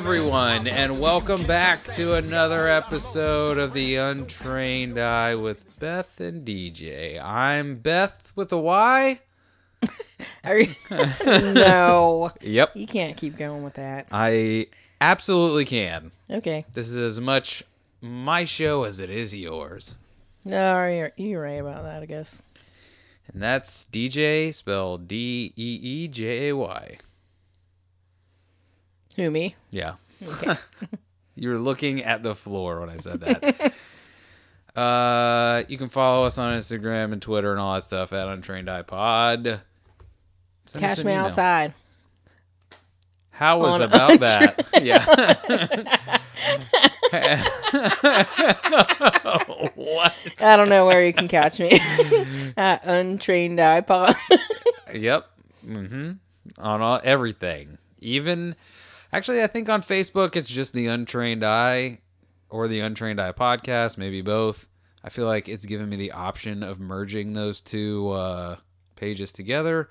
everyone, and welcome back to another episode of the Untrained Eye with Beth and DJ. I'm Beth with a Y. Are you- no, Yep, you can't keep going with that. I absolutely can. Okay, This is as much my show as it is yours. no, you're, you're right about that. I guess. And that's DJ spelled D E E J A Y. Who me? Yeah. Okay. You were looking at the floor when I said that. uh, you can follow us on Instagram and Twitter and all that stuff at UntrainedEyePod. Send Catch me email. outside. How was on about that? Yeah. what? I don't know where you can catch me. At UntrainedEyePod. Yep. Mm-hmm. On all everything. Even actually I think on Facebook it's just the Untrained Eye or the Untrained Eye podcast, maybe both. I feel like it's given me the option of merging those two uh, pages together.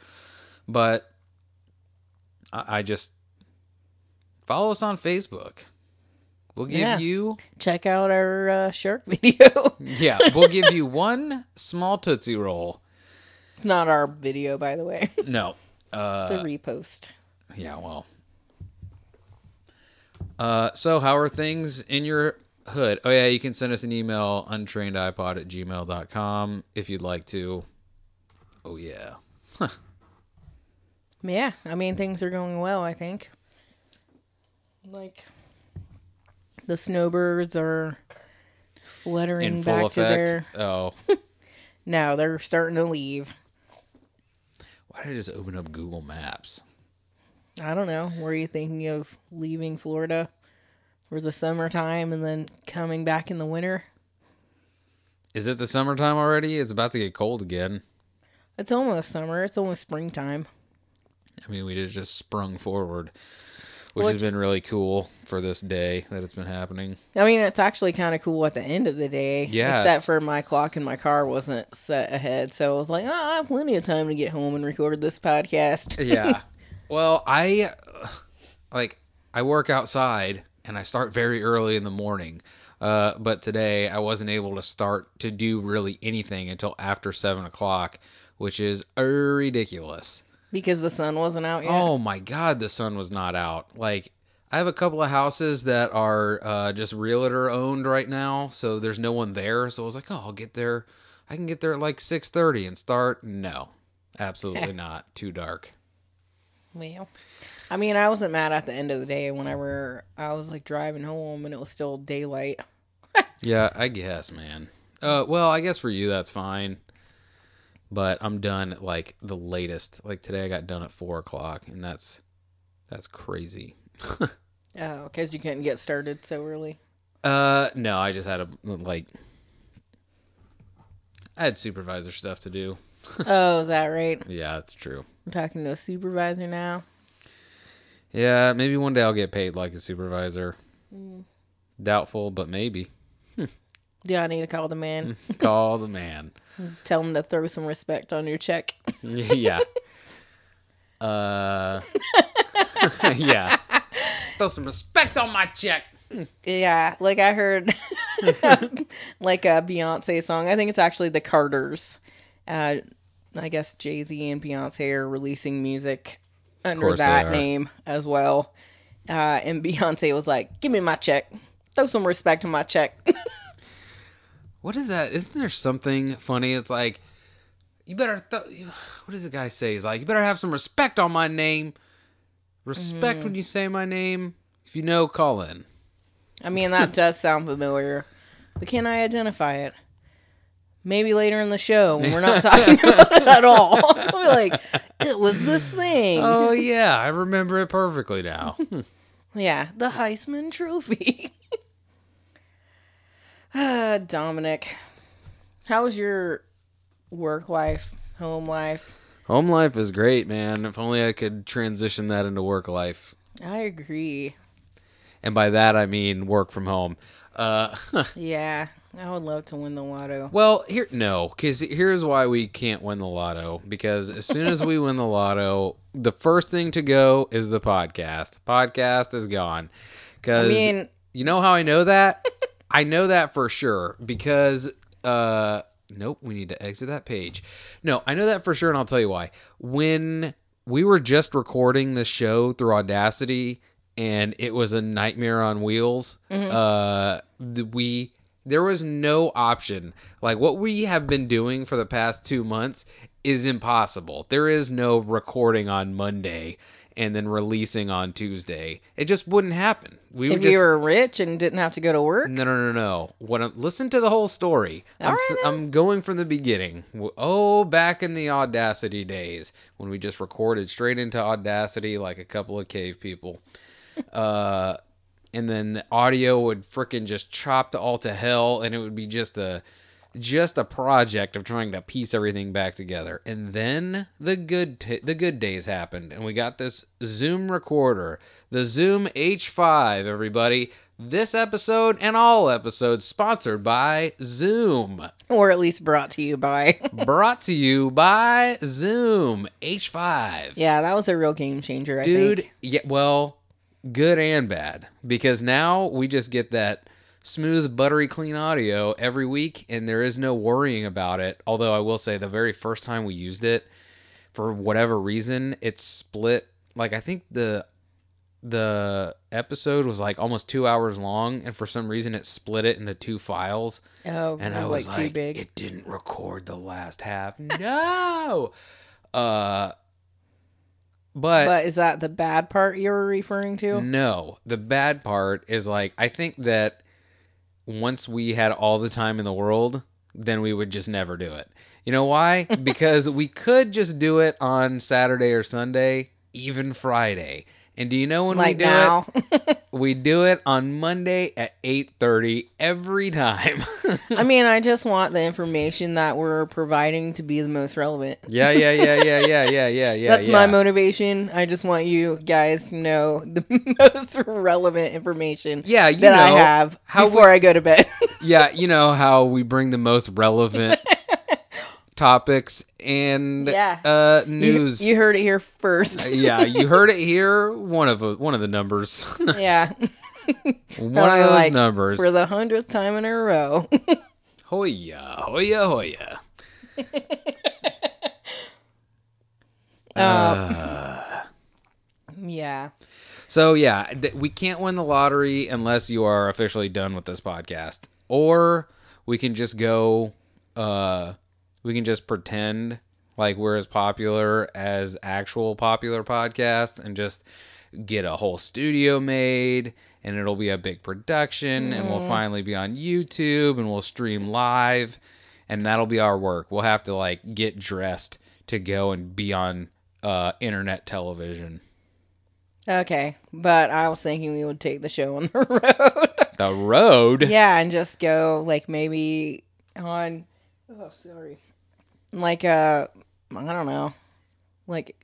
But I, I just follow us on Facebook. We'll give Yeah. you Check out our uh, shark video. yeah, we'll give you one small Tootsie Roll. It's not our video, by the way. No. Uh, It's a repost. Yeah, well. Uh, so how are things in your hood? Oh yeah, you can send us an email, untrainedeyepod at gmail.com if you'd like to. Oh yeah. Yeah, I mean things are going well. I think. Like, the snowbirds are fluttering back effect. to their. Oh. No, they're starting to leave. Why did I just open up Google Maps? I don't know. Were you thinking of leaving Florida for the summertime and then coming back in the winter? Is it the summertime already? It's about to get cold again. It's almost summer. It's almost springtime. I mean, we just sprung forward, which Well, has been really cool for this day that it's been happening. I mean, it's actually kind of cool at the end of the day. Yeah, Except for my clock in my car wasn't set ahead. So I was like, oh, I have plenty of time to get home and record this podcast. yeah. Well, I like I work outside and I start very early in the morning. Uh, but today I wasn't able to start to do really anything until after seven o'clock, which is ridiculous. because the sun wasn't out yet. Oh my god, the sun was not out. Like I have a couple of houses that are uh, just realtor owned right now, so there's no one there. So I was like, oh, I'll get there. I can get there at like six thirty and start. No, absolutely not. Too dark. Well, I mean, I wasn't mad at the end of the day whenever I was like driving home and it was still daylight. Yeah, I guess, man. Uh, well, I guess for you that's fine. But I'm done at like the latest. Like today, I got done at four o'clock, and that's that's crazy. Oh, because you couldn't get started so early. Uh, no, I just had a like, I had supervisor stuff to do. Oh, is that right? Yeah, that's true. I'm talking to a supervisor now. Yeah, maybe one day I'll get paid like a supervisor. Doubtful, but maybe. Do I need to call the man? Call the man. Tell him to throw some respect on your check. yeah. Uh. yeah. Throw some respect on my check. Yeah, like I heard, like a Beyonce song. I think it's actually the Carters. Uh, I guess Jay Z and Beyonce are releasing music under that name as well. Uh, and Beyonce was like, "Give me my check. Throw some respect on my check." What is that? Isn't there something funny? It's like, you better. Th- what does the guy say? He's like, you better have some respect on my name. Respect when you say my name. If you know, call in. I mean, that does sound familiar, but can I identify it? Maybe later in the show when we're not talking about it at all. I'll be like, it was this thing. Oh yeah, I remember it perfectly now. Yeah, the Heisman Trophy. Ah, Dominic, how was your work life, home life? Home life is great, man. If only I could transition that into work life. I agree. And by that I mean work from home. Uh Yeah, I would love to win the lotto. Well, here no, because here's why we can't win the lotto. Because as soon as we win the lotto, the first thing to go is the podcast. Podcast is gone. Because I mean, you know how I know that? I know that for sure because uh nope, we need to exit that page. No, I know that for sure and I'll tell you why. When we were just recording this show through Audacity and it was a nightmare on wheels, uh the, we there was no option. Like what we have been doing for the past 2 months is impossible. There is no recording on Monday and then releasing on Tuesday. It just wouldn't happen. We would if just you were rich and didn't have to go to work, no, no, no, no. What I'm, listen to the whole story. I'm, right. I'm going from the beginning. Oh, back in the Audacity days when we just recorded straight into Audacity like a couple of cave people. uh, and then the audio would frickin' just chop to all to hell, and it would be just a just a project of trying to piece everything back together. And then the good t- the good days happened, and we got this Zoom recorder, the Zoom H5. Everybody, this episode and all episodes sponsored by Zoom, or at least brought to you by. brought to you by Zoom H5. yeah, that was a real game changer, I dude. think. Yeah, well, good and bad because now we just get that smooth, buttery, clean audio every week, and there is no worrying about it. Although I will say, the very first time we used it, for whatever reason, it split. Like I think the the episode was like almost two hours long, and for some reason, it split it into two files. Oh, And it I was was like, like, too big. it didn't record the last half. No. uh, but but is that the bad part you were referring to? no, the bad part is like I think that once we had all the time in the world, then we would just never do it. You know why? because we could just do it on Saturday or Sunday, even Friday. And do you know when like we do now. it? We do it on Monday at 8:30 every time. I mean, I just want the information that we're providing to be the most relevant. yeah, yeah, yeah, yeah, yeah, yeah, yeah, yeah. That's yeah. my motivation. I just want you guys to know the most relevant information Yeah, that I have how before I go to bed. Yeah, you know how we bring the most relevant topics and Yeah. uh, news. you heard it here first. yeah, you heard it here. One of one of the numbers. yeah. one Probably of those like numbers. For the hundredth time in a row. Hoya, hoya, hoya. Uh, yeah. So yeah, th- we can't win the lottery unless you are officially done with this podcast, or we can just go. Uh, we can just pretend like we're as popular as actual popular podcasts and just get a whole studio made, and it'll be a big production, and we'll finally be on YouTube, and we'll stream live, and that'll be our work. We'll have to like get dressed to go and be on uh, internet television. Okay. But I was thinking we would take the show on the road. The road. yeah, and just go like maybe on oh sorry. Like uh I don't know. Like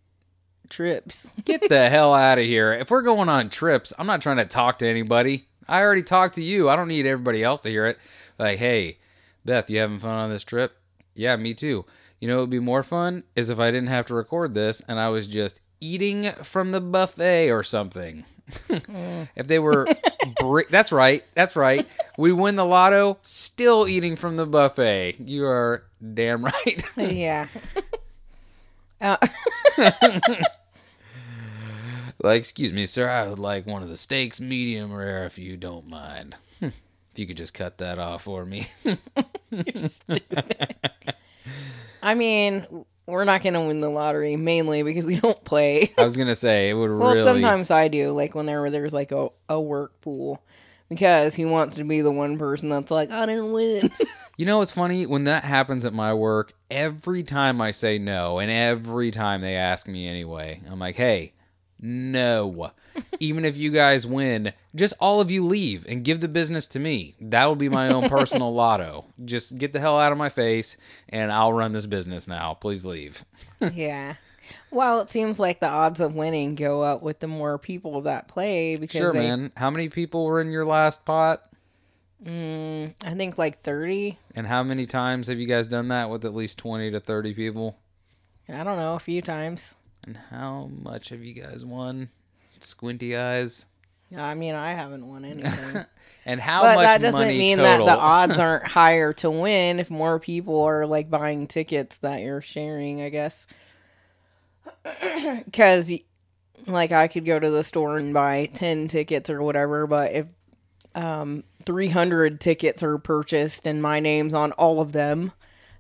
trips. Get the hell out of here. If we're going on trips, I'm not trying to talk to anybody. I already talked to you. I don't need everybody else to hear it. Like, hey, Beth, you having fun on this trip? Yeah, me too. You know it would be more fun is if I didn't have to record this and I was just eating from the buffet or something. if they were, br- that's right, that's right. We win the lotto, still eating from the buffet. You are damn right. yeah. Uh, Like, excuse me, sir, I would like one of the steaks medium rare if you don't mind. if you could just cut that off for me. You're stupid. I mean, we're not going to win the lottery mainly because we don't play. I was gonna say it would Well, really. sometimes I do, like whenever there's like a, a work pool, because he wants to be the one person that's like, I didn't win. You know what's funny? When that happens at my work, every time I say no, and every time they ask me anyway, I'm like, hey, no. Even if you guys win, just all of you leave and give the business to me. That will be my own personal lotto. Just get the hell out of my face, and I'll run this business now. Please leave. yeah. Well, it seems like the odds of winning go up with the more people that play because Sure, they, man. How many people were in your last pot? Mm, I think like 30. And how many times have you guys done that with at least 20 to 30 people? I don't know, a few times. And how much have you guys won? Squinty eyes. I mean, I haven't won anything. And how but much that doesn't money mean total? that the odds aren't higher to win if more people are like buying tickets that you're sharing, I guess. Because, like, I could go to the store and buy 10 tickets or whatever, but if um, 300 tickets are purchased and my name's on all of them,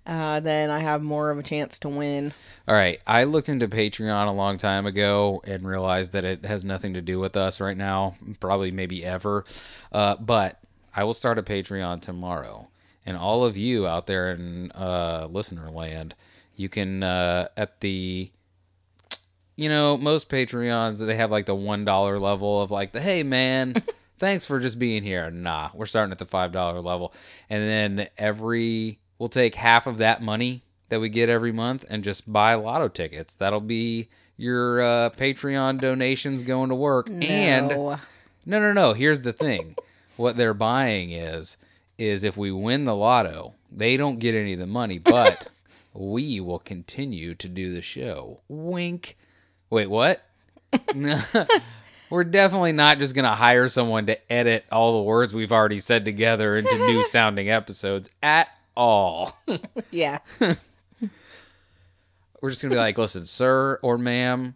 uh, then I have more of a chance to win. All right, I looked into Patreon a long time ago and realized that it has nothing to do with us right now, probably maybe ever. Uh, but I will start a Patreon tomorrow, and all of you out there in uh, listener land, you can uh, at the you know, most Patreons they have like the one dollar level of like the hey man, thanks for just being here. Nah, we're starting at the five dollar level, and then every we'll take half of that money that we get every month and just buy lotto tickets. That'll be your uh, Patreon donations going to work. And No. no, no, no. Here's the thing: what they're buying is is if we win the lotto, they don't get any of the money, but we will continue to do the show. Wink. Wait, what? We're definitely not just going to hire someone to edit all the words we've already said together into new sounding episodes at all. Yeah. We're just going to be like, listen, sir or ma'am,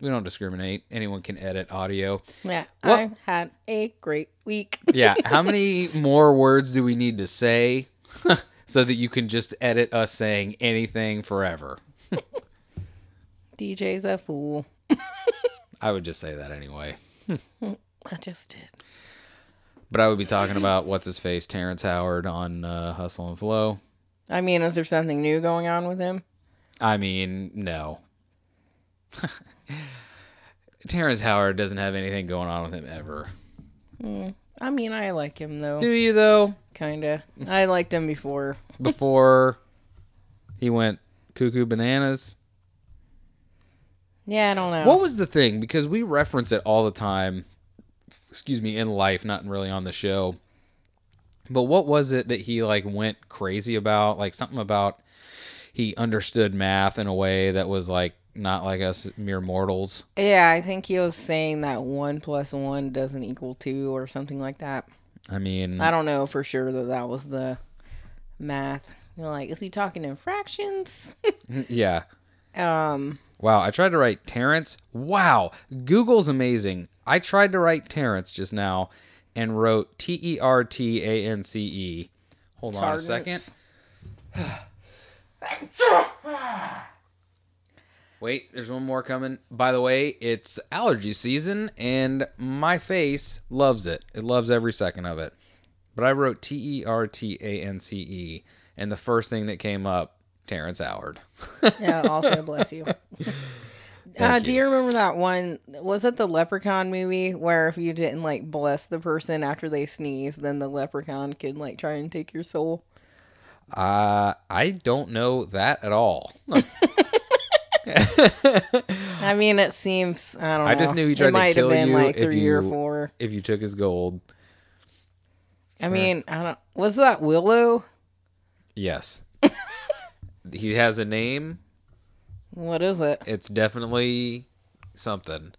we don't discriminate. Anyone can edit audio. Yeah. What- I had a great week. Yeah. How many more words do we need to say so that you can just edit us saying anything forever? DJ's a fool. I would just say that anyway. I just did. But I would be talking about what's his face, Terrence Howard on uh, Hustle and Flow. I mean, is there something new going on with him? I mean, no. Terrence Howard doesn't have anything going on with him ever. I mean, I like him though. Do you though? Kinda. I liked him before. Before he went cuckoo bananas. Yeah, I don't know. What was the thing? Because we reference it all the time. Excuse me, in life, not really on the show. But what was it that he like went crazy about? Like something about he understood math in a way that was like not like us mere mortals. Yeah, I think he was saying that one plus one doesn't equal two or something like that. I mean, I don't know for sure that that was the math. You're like, is he talking in fractions? yeah. um, Wow, I tried to write Terrence. Wow, Google's amazing. I tried to write Terrence just now and wrote T E R T A N C E. Hold on a second. Wait, there's one more coming. By the way, it's allergy season and my face loves it. It loves every second of it. But I wrote T E R T A N C E and the first thing that came up, Terrence Howard. Yeah, also bless you. Uh, do you remember that one? Was it the Leprechaun movie where if you didn't like bless the person after they sneeze, then the leprechaun could like try and take your soul? Uh, I don't know that at all. I mean, it seems I don't know. I just knew he tried it to might kill have been you like three or four. if you took his gold. I mean, I don't. Was that Willow? Yes. He has a name. What is it? It's definitely something.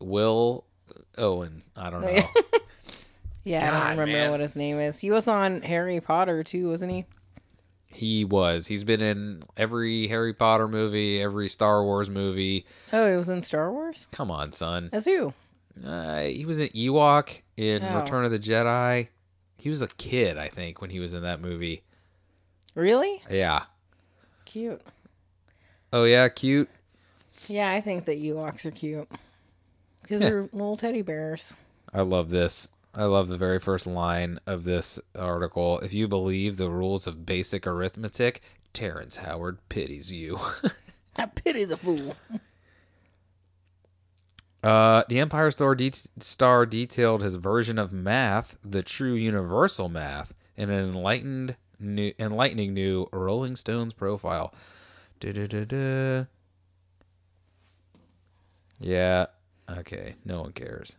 Will Owen. I don't know. Yeah, I don't remember man. what his name is. He was on Harry Potter too, wasn't he? he was. He's been in every Harry Potter movie, every Star Wars movie. Oh, he was in Star Wars. Come on, son. As who? Uh, he was an Ewok in Oh. Return of the Jedi. He was a kid, I think, when he was in that movie. Really Yeah. cute. Oh yeah, cute. Yeah, I think that Ewoks are cute because Yeah. they're little teddy bears. I love this. I love the very first line of this article. If you believe the rules of basic arithmetic, Terrence Howard pities you. I pity the fool. uh, the Empire Star, de- Star detailed his version of math, the true universal math, in an enlightened, new, enlightening new Rolling Stones profile. Da-da-da-da. Yeah. Okay. No one cares.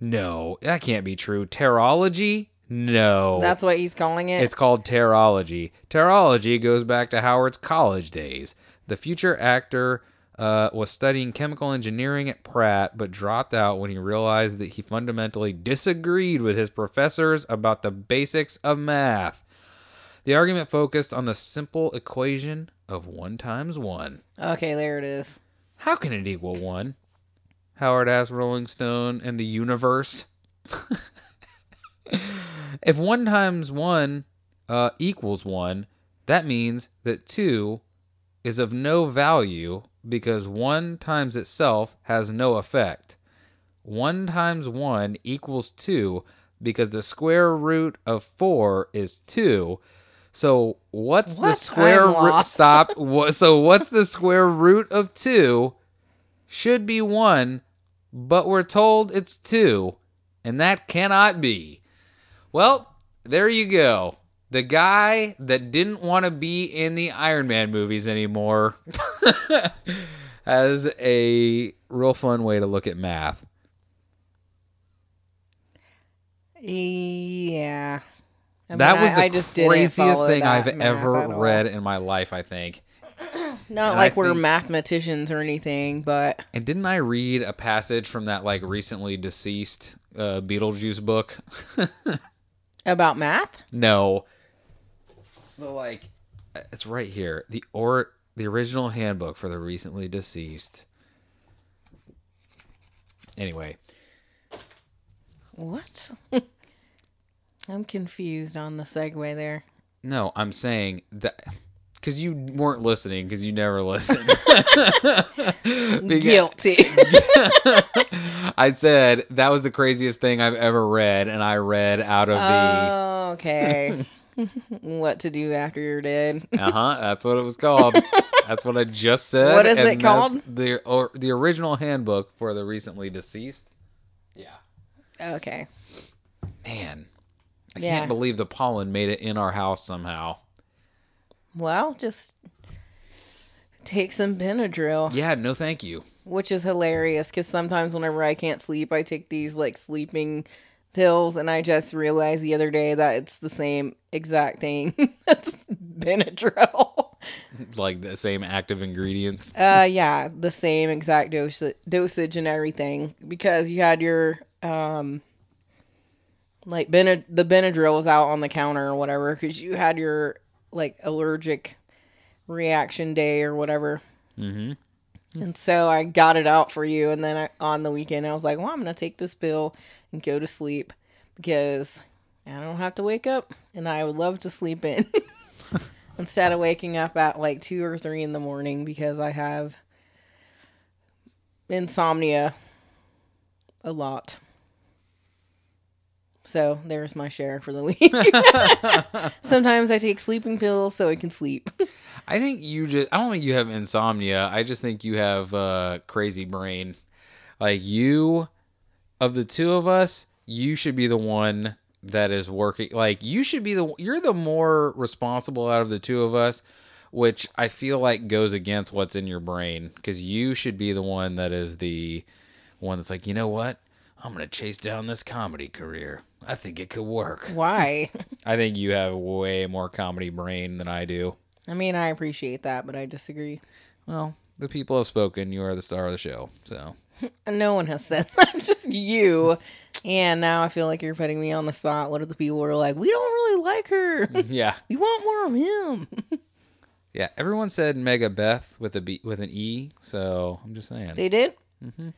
No, that can't be true. Terrology? No. That's what he's calling it. It's called Terrology. Terrology goes back to Howard's college days. The future actor uh, was studying chemical engineering at Pratt, but dropped out when he realized that he fundamentally disagreed with his professors about the basics of math. The argument focused on the simple equation of 1 times 1. okay, there it is. How can it equal 1? Howard asked Rolling Stone and the universe. if 1 times 1 uh, equals 1, that means that 2 is of no value because 1 times itself has no effect. 1 times 1 equals 2 because the square root of 4 is 2. So what's the square root? Stop. So what's the square root of 2? Should be 1, but we're told it's 2, and that cannot be. Well, there you go. The guy that didn't want to be in the Iron Man movies anymore has a real fun way to look at math. Yeah. I mean, that was I- the I craziest thing I've math ever read in my life, I think. Not And like we're think- mathematicians or anything, but And didn't I read a passage from that like recently deceased uh, Beetlejuice book? about math? no. The like it's right here. The or the original handbook for the recently deceased. Anyway, What? I'm confused on the segue there. no, I'm saying that because you weren't listening because you never listen. Because- Guilty. I said that was the craziest thing I've ever read, and I read out of the. Oh, okay. what to do after you're dead? Uh huh. That's what it was called. That's what I just said. What is and it called? The or the original handbook for the recently deceased. Yeah. Okay. Man, I Yeah. can't believe the pollen made it in our house somehow. Well, just take some Benadryl, Yeah. No, thank you. which is hilarious because sometimes whenever I can't sleep, I take these like sleeping pills, and I just realized the other day that it's the same exact thing. That's Benadryl. Like the same active ingredients. Uh, yeah, the same exact dose dosage and everything because you had your um, like Benad- the Benadryl was out on the counter or whatever because you had your like allergic reaction day or whatever. Mm-hmm. And so I got it out for you, and then I, on the weekend I was like, "Well, I'm gonna take this pill and go to sleep because I don't have to wake up, and I would love to sleep in instead of waking up at like two or three in the morning because I have insomnia a lot." So there's my share for the week. Sometimes I take sleeping pills so I can sleep. I think you just. I don't think you have insomnia. I just think you have a crazy brain. Like you, of the two of us, you should be the one that is working. Like you should be the. You're the more responsible out of the two of us, which I feel like goes against what's in your brain because you should be the one that is the one that's like, you know what? I'm gonna chase down this comedy career. I think it could work. Why? I think you have way more comedy brain than I do. I mean, I appreciate that, but I disagree. Well, the people have spoken. You are the star of the show. So, No one has said that, just you. And now I feel like you're putting me on the spot. What if the people were like, we don't really like her. yeah. we want more of him. Yeah. Everyone said Mega Beth with a B with an E. So I'm just saying. They did? Mm-hmm.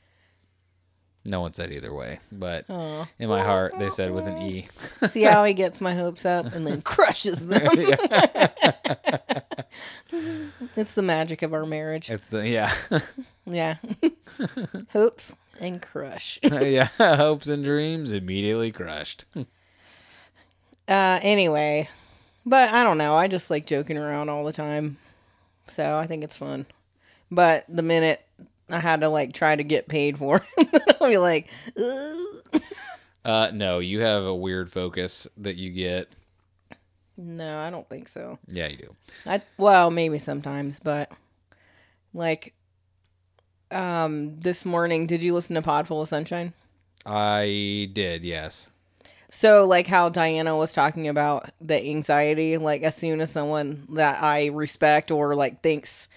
No one said either way. But Oh. in my heart, they said with an E. See how he gets my hopes up and then crushes them. it's the magic of our marriage. It's the, yeah. Yeah. hopes and crush. yeah. Hopes and dreams immediately crushed. Uh, anyway, but I don't know. I just like joking around all the time. So I think it's fun. But the minute I had to like try to get paid for it, I'll be like, Ugh. Uh, no, you have a weird focus that you get. no, I don't think so. Yeah, you do. I well, maybe sometimes, but like um this morning, did you listen to Pod Full of Sunshine? I did, yes. So, like how Diana was talking about the anxiety, like as soon as someone that I respect or like thinks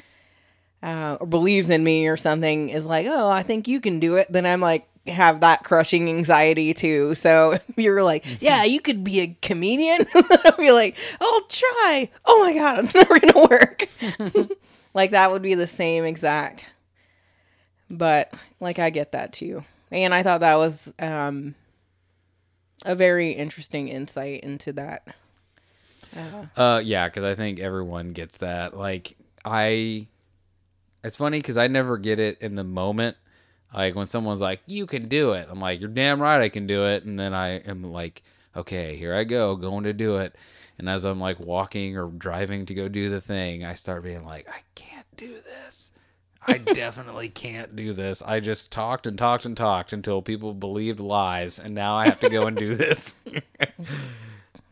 uh, or believes in me or something is like, oh, I think you can do it, then I'm like, have that crushing anxiety too. So you're like, yeah, you could be a comedian. I'll be like, I'll try. Oh my God, it's never going to work. like that would be the same exact. But like, I get that too. And I thought that was, um, a very interesting insight into that. Uh, yeah, because I think everyone gets that. Like, I, it's funny because I never get it in the moment. Like when someone's like, "You can do it," I'm like, "You're damn right, I can do it." And then I am like, "Okay, here I go, going to do it." And as I'm like walking or driving to go do the thing, I start being like, "I can't do this." I definitely can't do this. I just talked and talked and talked until people believed lies, and now I have to go and do this.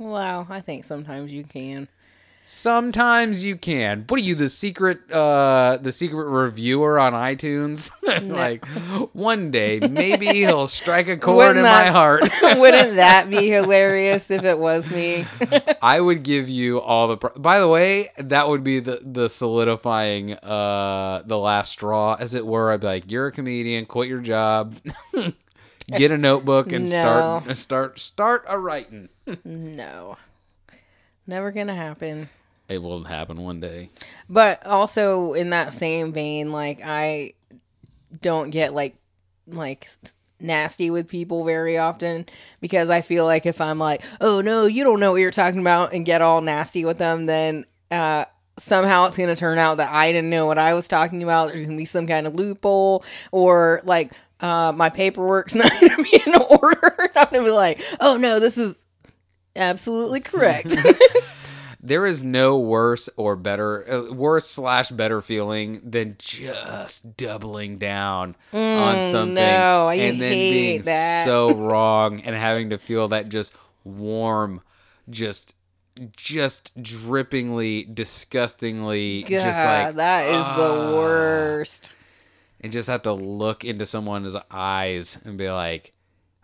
Wow, I think sometimes you can. Sometimes you can. What are you, the secret, uh, the secret reviewer on iTunes? like one day, maybe he'll strike a chord Wouldn't in that- my heart. Wouldn't that be hilarious if it was me? I would give you all the. Pro- By the way, that would be the the solidifying, uh, the last straw, as it were. I'd be like, "You're a comedian. Quit your job. Get a notebook and start start start a writing." no. Never gonna happen. It will happen one day. But also in that same vein, like I don't get like like nasty with people very often because I feel like if I'm like, "Oh no, you don't know what you're talking about," and get all nasty with them, then uh somehow it's going to turn out that I didn't know what I was talking about. There's going to be some kind of loophole or like uh my paperwork's not going to be in order. I'm going to be like, "Oh no, this is absolutely correct." There is no worse or better, uh, worse slash better feeling than just doubling down on something Mm, no, I and then being that. so wrong and having to feel that just warm, just just drippingly, disgustingly, just like that is ah, the worst. And just have to look into someone's eyes and be like,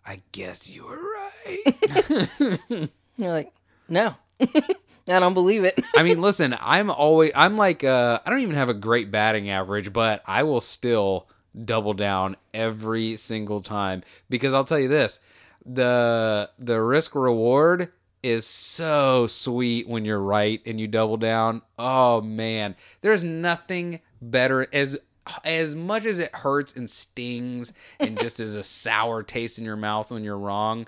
"I guess you were right." You're like, no, I don't believe it. I mean, listen, I'm always I'm like uh I don't even have a great batting average, but I will still double down every single time because I'll tell you this, the the risk reward is so sweet when you're right and you double down. Oh man, there's nothing better as as much as it hurts and stings and just is a sour taste in your mouth when you're wrong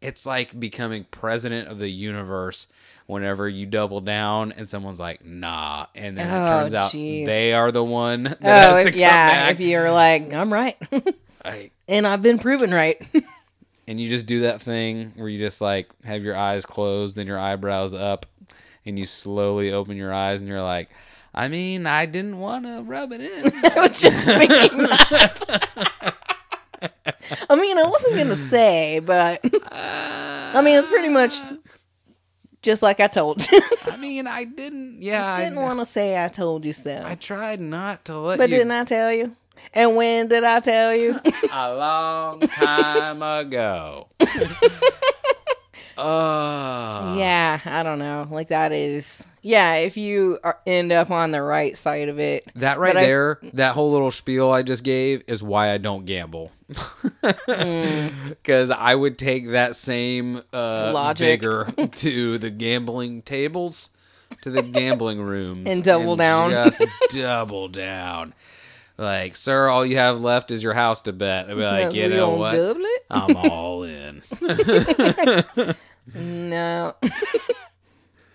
it's like becoming president of the universe whenever you double down and someone's like nah and then it Oh, turns out jeez. they are the one that Oh, has to if, come yeah. back If you're like, I'm right, Right. and I've been proven right. and you just do that thing where you just like have your eyes closed and your eyebrows up and you slowly open your eyes and you're like i mean i didn't want to rub it in I was just thinking that. I mean, I wasn't gonna say, but I mean, it's pretty much just like I told you. i mean i didn't yeah I Didn't want to say I told you so, I tried not to let but you didn't I tell you? And when did I tell you? a long time ago. uh, yeah, I don't know. Like that is, yeah. If you are, end up on the right side of it, That right But I- there, that whole little spiel I just gave is why I don't gamble. Mm. Because I would take that same uh, Logic. vigor to the gambling tables, to the gambling rooms, And double down. Just double down. Like, sir, all you have left is your house to bet. I'd be like, you know what? I'm all in. No.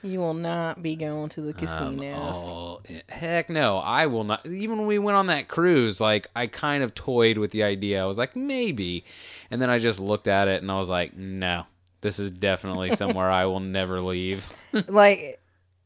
you will not be going to the casinos. Oh heck no! I will not. Even when we went on that cruise, like I kind of toyed with the idea. I was like maybe, and then I just looked at it and I was like, no, this is definitely somewhere I will never leave. Like,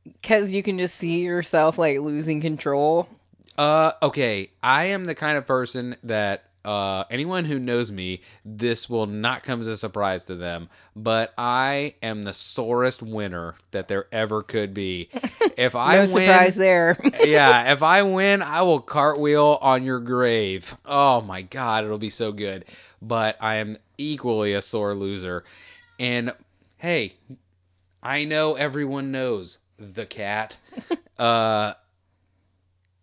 because you can just see yourself like losing control. Uh, okay, I am the kind of person that uh, anyone who knows me, this will not come as a surprise to them. But I am the sorest winner that there ever could be. If I no win, surprise there. yeah, if I win, I will cartwheel on your grave. Oh my god, it'll be so good. But I am equally a sore loser. And hey, I know everyone knows the cat. uh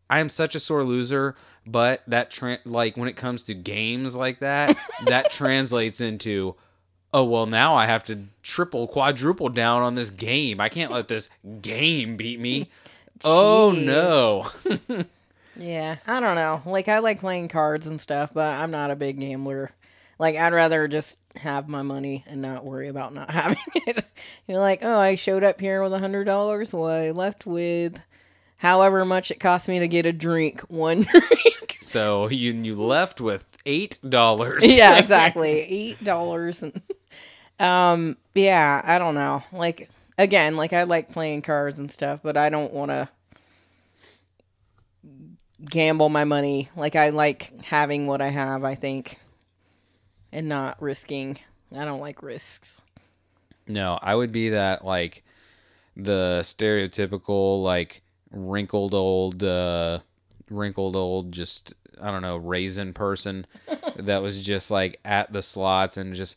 I am such a sore loser, but that tra- like when it comes to games like that, that translates into oh well now I have to triple quadruple down on this game. I can't let this game beat me. oh no. Yeah, I don't know. Like I like playing cards and stuff, but I'm not a big gambler. Like I'd rather just have my money and not worry about not having it. You're like, oh, I showed up here with a hundred dollars. Well, I left with however much it cost me to get a drink, one drink. so you you left with eight dollars. yeah, exactly, eight dollars. Um, yeah, I don't know. Like again, like I like playing cards and stuff, but I don't want to gamble my money. Like I like having what I have. I think, and not risking. I don't like risks. No, I would be that like the stereotypical like wrinkled old uh wrinkled old just I don't know raisin person that was just like at the slots and just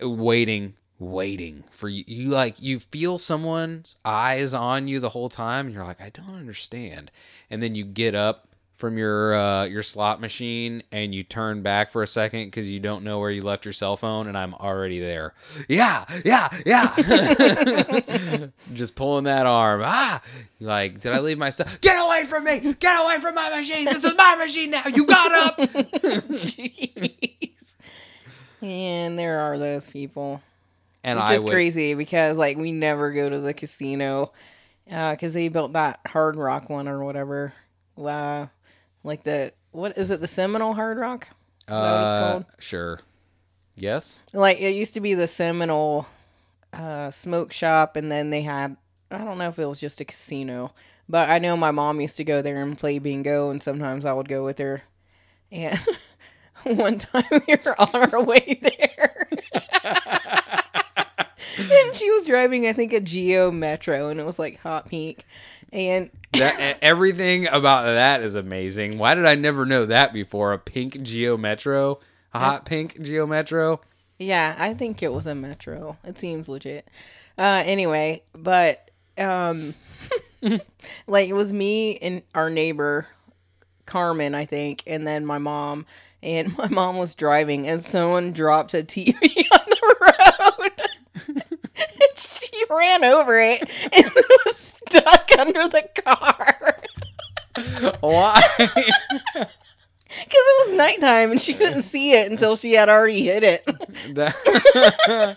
waiting waiting for you you like you feel someone's eyes on you the whole time and you're like I don't understand. And then you get up from your uh, your slot machine and you turn back for a second because you don't know where you left your cell phone and I'm already there. Yeah, yeah, yeah. Just pulling that arm. Ah, like did I leave my stuff? Get away from me! Get away from my machine! This is my machine now. You got up. Jeez. And there are those people. And Which I is would, crazy because like we never go to the casino because they built that Hard Rock one or whatever. Uh, like the what is it? The Seminole Hard Rock. Is that what it's uh, called? Sure. Yes. Like it used to be the Seminole uh, smoke shop, and then they had I don't know if it was just a casino, but I know my mom used to go there and play bingo, and sometimes I would go with her. And one time we were on our way there. and she was driving, I think, a Geo Metro, and it was like hot pink. And That everything about that is amazing. Why did I never know that before? A pink Geo Metro, a hot pink Geo Metro. Yeah, I think it was a metro. It seems legit. Uh anyway, but um like it was me and our neighbor Carmen, I think, and then my mom and my mom was driving and someone dropped a TV on the road. she ran over it and it was stuck under the car. Why? Because it was nighttime and she couldn't see it until she had already hit it.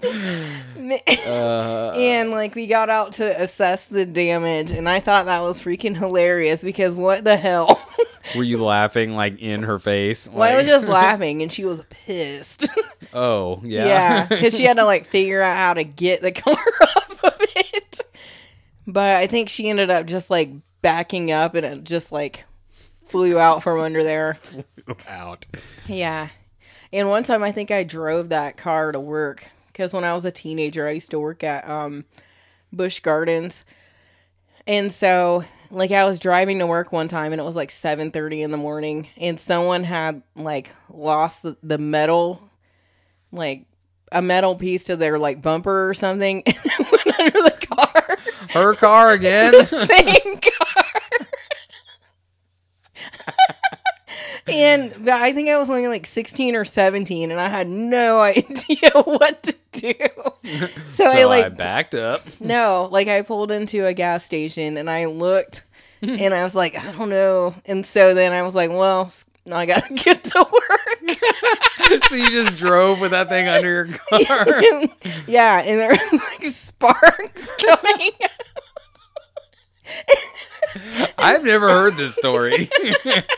Uh, and like we got out to assess the damage and i thought that was freaking hilarious because what the hell were you laughing like in her face? well i was just laughing and she was pissed Oh yeah. yeah because she had to like figure out how to get the car off of it but i think she ended up just like backing up and it just like flew out from under there flew Out. yeah and one time i think i drove that car to work because when i was a teenager i used to work at um Busch Gardens and so like i was driving to work one time and it was like 7.30 in the morning and someone had like lost the, the metal like a metal piece to their like bumper or something and it went under the car Her car again. same car. and I think I was only like 16 or 17 and I had no idea what to do. So, so I like I backed up. no, like I pulled into a gas station and I looked and I was like, I don't know. And so then I was like, well, I got to get to work. so you just drove with that thing under your car. yeah, and there was like sparks coming. I've never heard this story.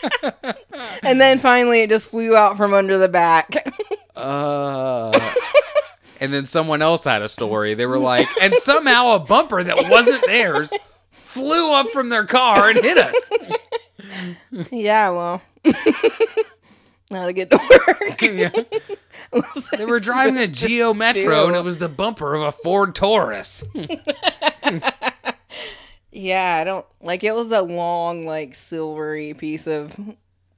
and then finally it just flew out from under the back. Uh, and then someone else had a story. They were like, and somehow a bumper that wasn't theirs flew up from their car and hit us. yeah, well, not to get to work. Yeah. They were driving a Geo Metro and it was the bumper of a Ford Taurus. Yeah, I don't like it was a long, like silvery piece of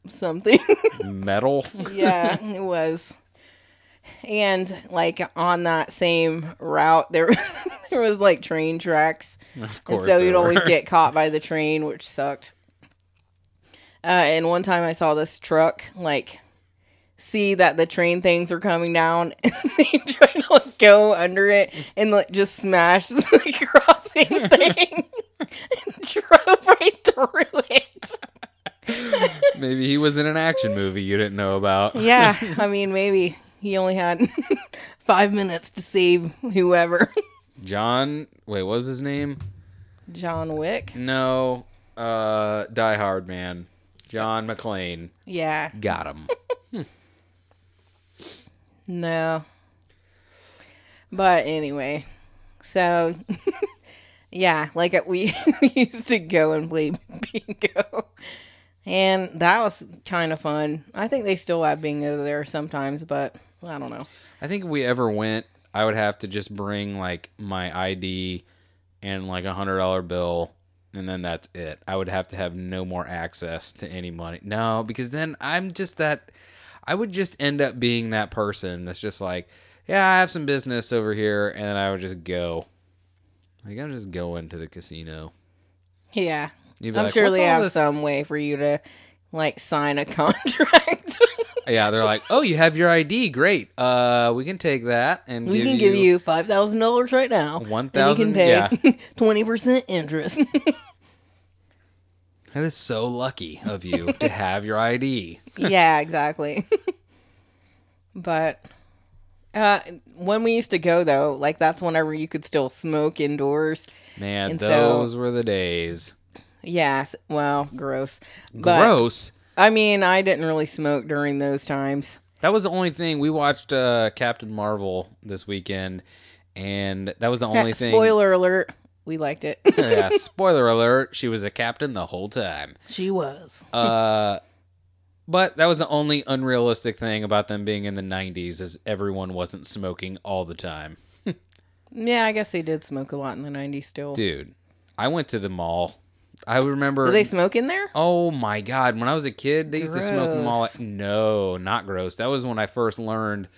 something. Metal. yeah, it was. And like on that same route, there there was like train tracks, Of and course. so you'd always get caught by the train, which sucked. Uh, and one time I saw this truck like see that the train things are coming down, and they try to like, go under it and like just smash the crossing thing, and drove right through it. Maybe he was in an action movie you didn't know about. Yeah, I mean, maybe he only had five minutes to save whoever. John, wait, what was his name? John Wick. No, uh, Die Hard man. John McClane. Yeah, Got him. No. But anyway, so yeah, like we, we used to go and play bingo, and that was kind of fun. I think they still have bingo there sometimes, but I don't know. I think if we ever went, I would have to just bring like my ID and like a hundred dollar bill, and then that's it. I would have to have no more access to any money. No, because then I'm just that. I would just end up being that person that's just like, yeah, I have some business over here, and I would just go. Like I'm just going to the casino. Yeah, I'm like, sure they have this?" some way for you to like sign a contract. Yeah, they're like, oh, you have your ID, great. Uh, we can take that and we give can give you five thousand dollars right now. One and you thousand. can pay Yeah, twenty percent interest. that is so lucky of you to have your ID. yeah, exactly. but uh, when we used to go though, like that's whenever you could still smoke indoors. Man, And so- those were the days. Yes, well, gross. But Gross. I mean, I didn't really smoke during those times. That was the only thing we watched. Uh, Captain Marvel this weekend, and that was the only thing. Spoiler alert: we liked it. yeah, spoiler alert. She was a captain the whole time. she was. Uh, but that was the only unrealistic thing about them being in the '90s, is everyone wasn't smoking all the time. Yeah, I guess they did smoke a lot in the '90s. Still, Dude, I went to the mall. I remember. do they smoke in there? Oh my god! When I was a kid, they used to smoke them all. Gross. No, not gross. That was when I first learned.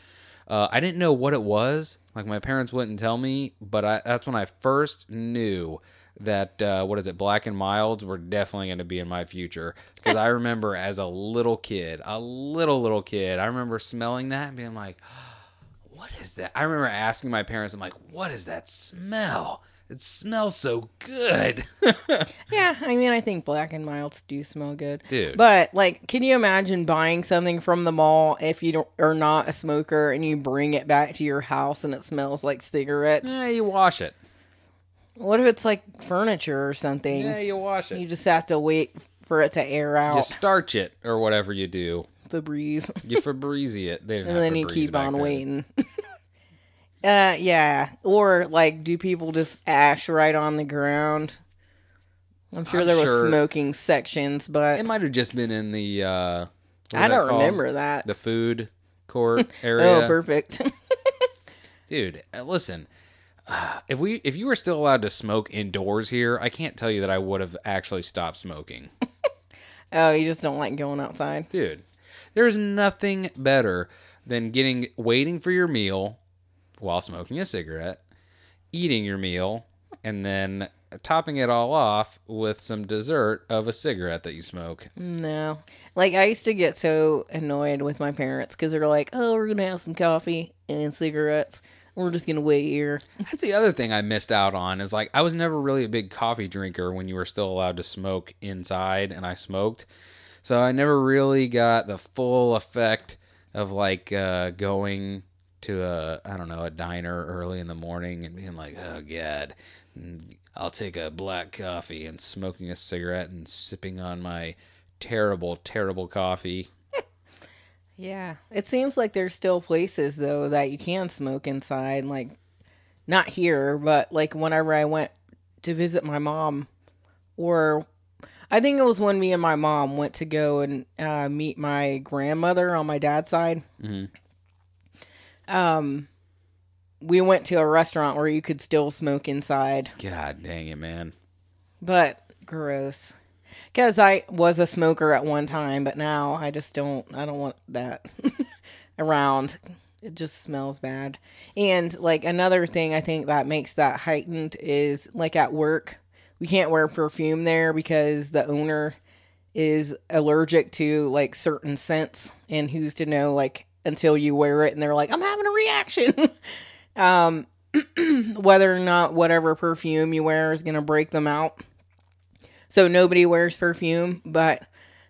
Uh, I didn't know what it was. Like my parents wouldn't tell me, but I, that's when I first knew that uh, what is it? Black and milds were definitely going to be in my future because I remember as a little kid, a little little kid, I remember smelling that and being like, "What is that?" I remember asking my parents, "I'm like, what is that smell? It smells so good." Yeah, I mean, I think black and milds do smell good. Dude. But like, can you imagine buying something from the mall if you don't, are not a smoker and you bring it back to your house and it smells like cigarettes? yeah, you wash it. What if it's like furniture or something? Yeah, you wash it. You just have to wait for it to air out. you starch it or whatever you do. the breeze, You Febreze it. And then you keep on then. waiting. Uh, yeah. Or like, do people just ash right on the ground? I'm sure I'm there was sure- smoking sections, but It might have just been in the. Uh, I don't remember that. the food court area. Oh, perfect. Dude, uh, listen. uh, If we if you were still allowed to smoke indoors here, I can't tell you that I would have actually stopped smoking. oh, you just don't like going outside. Dude, there's nothing better than getting waiting for your meal while smoking a cigarette, eating your meal, and then topping it all off with some dessert of a cigarette that you smoke. No. Like, I used to get so annoyed with my parents because they're like, oh, we're going to have some coffee and cigarettes. We're just going to wait here. That's the other thing I missed out on is like I was never really a big coffee drinker when you were still allowed to smoke inside and I smoked. So I never really got the full effect of like uh, going to a I don't know a diner early in the morning and being like, oh god, I'll take a black coffee and smoking a cigarette and sipping on my terrible terrible coffee. Yeah. It seems like there's still places, though, that you can smoke inside. Like, not here, but like whenever I went to visit my mom, or I think it was when me and my mom went to go and uh, meet my grandmother on my dad's side. Mhm. Um, we went to a restaurant where you could still smoke inside, God dang it, man. but gross. Because I was a smoker at one time, but now I just don't. I don't want that around. It just smells bad. And like another thing, I think that makes that heightened is like at work, we can't wear perfume there because the owner is allergic to like certain scents, and who's to know like until you wear it and they're like, I'm having a reaction. um, whether or not whatever perfume you wear is gonna break them out. So nobody wears perfume, but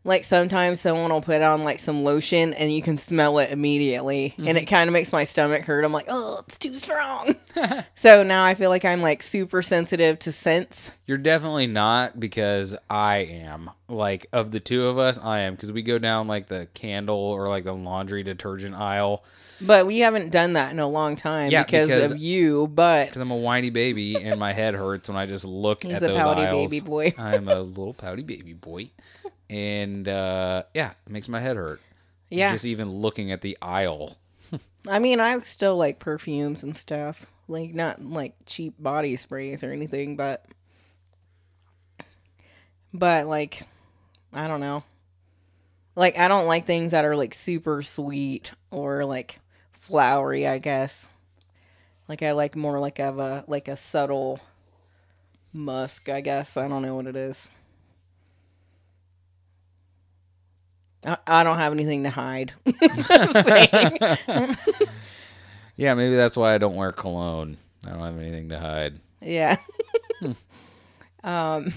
like sometimes someone will put on like some lotion and you can smell it immediately and it mm-hmm. kind of makes my stomach hurt. I'm like, "Oh, it's too strong." so now I feel like I'm like super sensitive to scents. You're definitely not because I am. Like of the two of us, I am because we go down like the candle or like the laundry detergent aisle But we haven't done that in a long time Yeah, because, because- of you, but because I'm a whiny baby and my head hurts when I just look He's at a those pouty aisles. baby boy. I'm a little pouty baby boy, and uh, yeah, it makes my head hurt. yeah. just even looking at the aisle. I mean, I still like perfumes and stuff. Like not like cheap body sprays or anything, but but like I don't know. Like I don't like things that are like super sweet or like flowery, I guess. Like I like more like of a like a subtle musk, I guess. I don't know what it is. I, I don't have anything to hide. Yeah, maybe that's why I don't wear cologne. I don't have anything to hide. Yeah. um.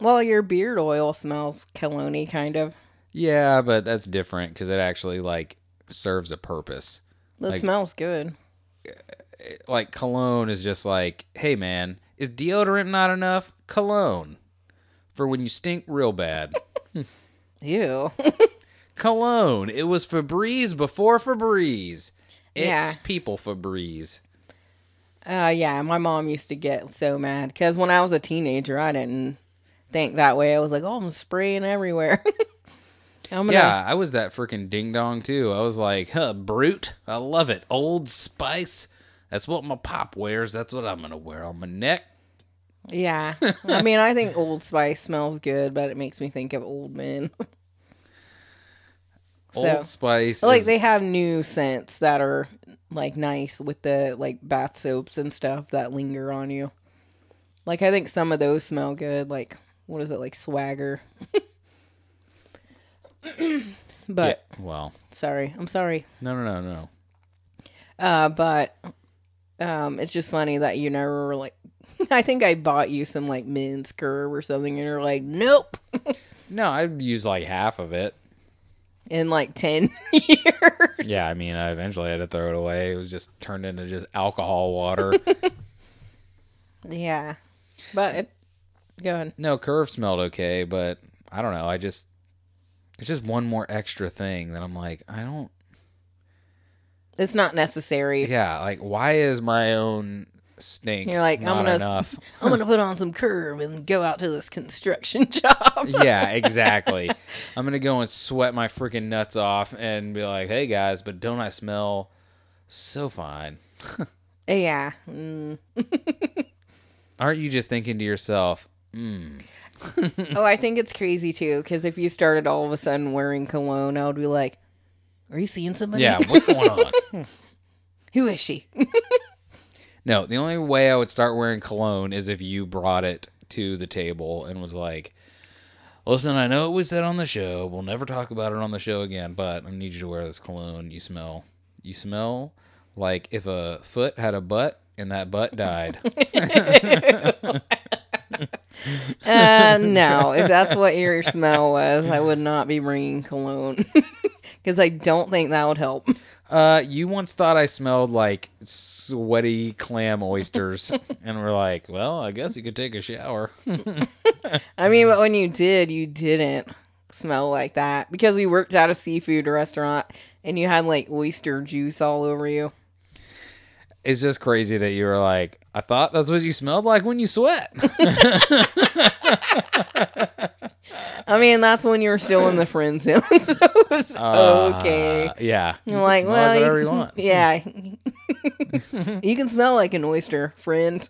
Well, your beard oil smells cologne kind of. Yeah, but that's different because it actually like serves a purpose. It Like- smells good. Like cologne is just like, hey man, is deodorant not enough? Cologne for when you stink real bad. Ew. cologne. It was Febreze before Febreze. It's Yeah. people Febreze. Uh, yeah, my mom used to get so mad because when I was a teenager, I didn't think that way. I was like, oh, I'm spraying everywhere. I'm gonna, Yeah, I was that freaking ding dong too. I was like, huh, Brut. I love it. Old Spice. That's what my pop wears. That's what I'm gonna wear on my neck. Yeah. I mean, I think Old Spice smells good, but it makes me think of old men. So- Old Spice. like is- they have new scents that are like nice with the like bath soaps and stuff that linger on you. Like I think some of those smell good. Like what is it like swagger? but Yeah, well, sorry, I'm sorry. no, no, no, no. Uh, but um, it's just funny that you never like. I think I bought you some like men's curve or something, and you're like, nope. No, I've used like half of it. In like ten years. Yeah, I mean, I eventually had to throw it away. It was just turned into just alcohol water. Yeah, but it, go ahead. no, Curve smelled okay, but I don't know. I just it's just one more extra thing that I'm like, I don't. It's not necessary. Yeah, like why is my own stink? You're like, I'm gonna-. I'm gonna put on some curve and go out to this construction job. yeah, exactly. I'm gonna go and sweat my freaking nuts off and be like, "Hey guys, but don't I smell so fine?" yeah. Mm. Aren't you just thinking to yourself, "Hmm, Oh, I think it's crazy too. Because if you started all of a sudden wearing cologne, I would be like, "Are you seeing somebody? yeah, what's going on?" Who is she?" No, the only way I would start wearing cologne is if you brought it to the table and was like, "Listen, I know it was said on the show. We'll never talk about it on the show again, but I need you to wear this cologne. You smell, you smell like if a foot had a butt and that butt died." Uh, no. If that's what your smell was, I would not be bringing cologne. Because I don't think that would help. Uh, you once thought I smelled like sweaty clam oysters, and we're like, well, I guess you could take a shower. I mean, but when you did, you didn't smell like that because we worked at a seafood restaurant and you had like oyster juice all over you. It's just crazy that you were like, I thought that's what you smelled like when you sweat. I mean, that's when you're still in the friend zone, so it's okay. Uh, yeah. You're like, well, whatever you, you want. yeah, you can smell like an oyster, friend.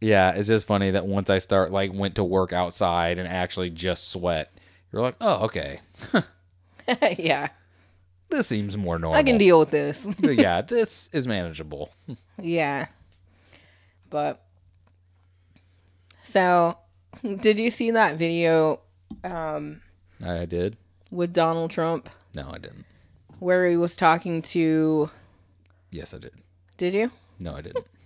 Yeah, it's just funny that once I start like went to work outside and actually just sweat, you're like, oh, okay, yeah, this seems more normal. I can deal with this. yeah, this is manageable. Yeah. But so did you see that video um I did. with Donald Trump No, I didn't. where he was talking to Yes, I did. did you? No, I didn't.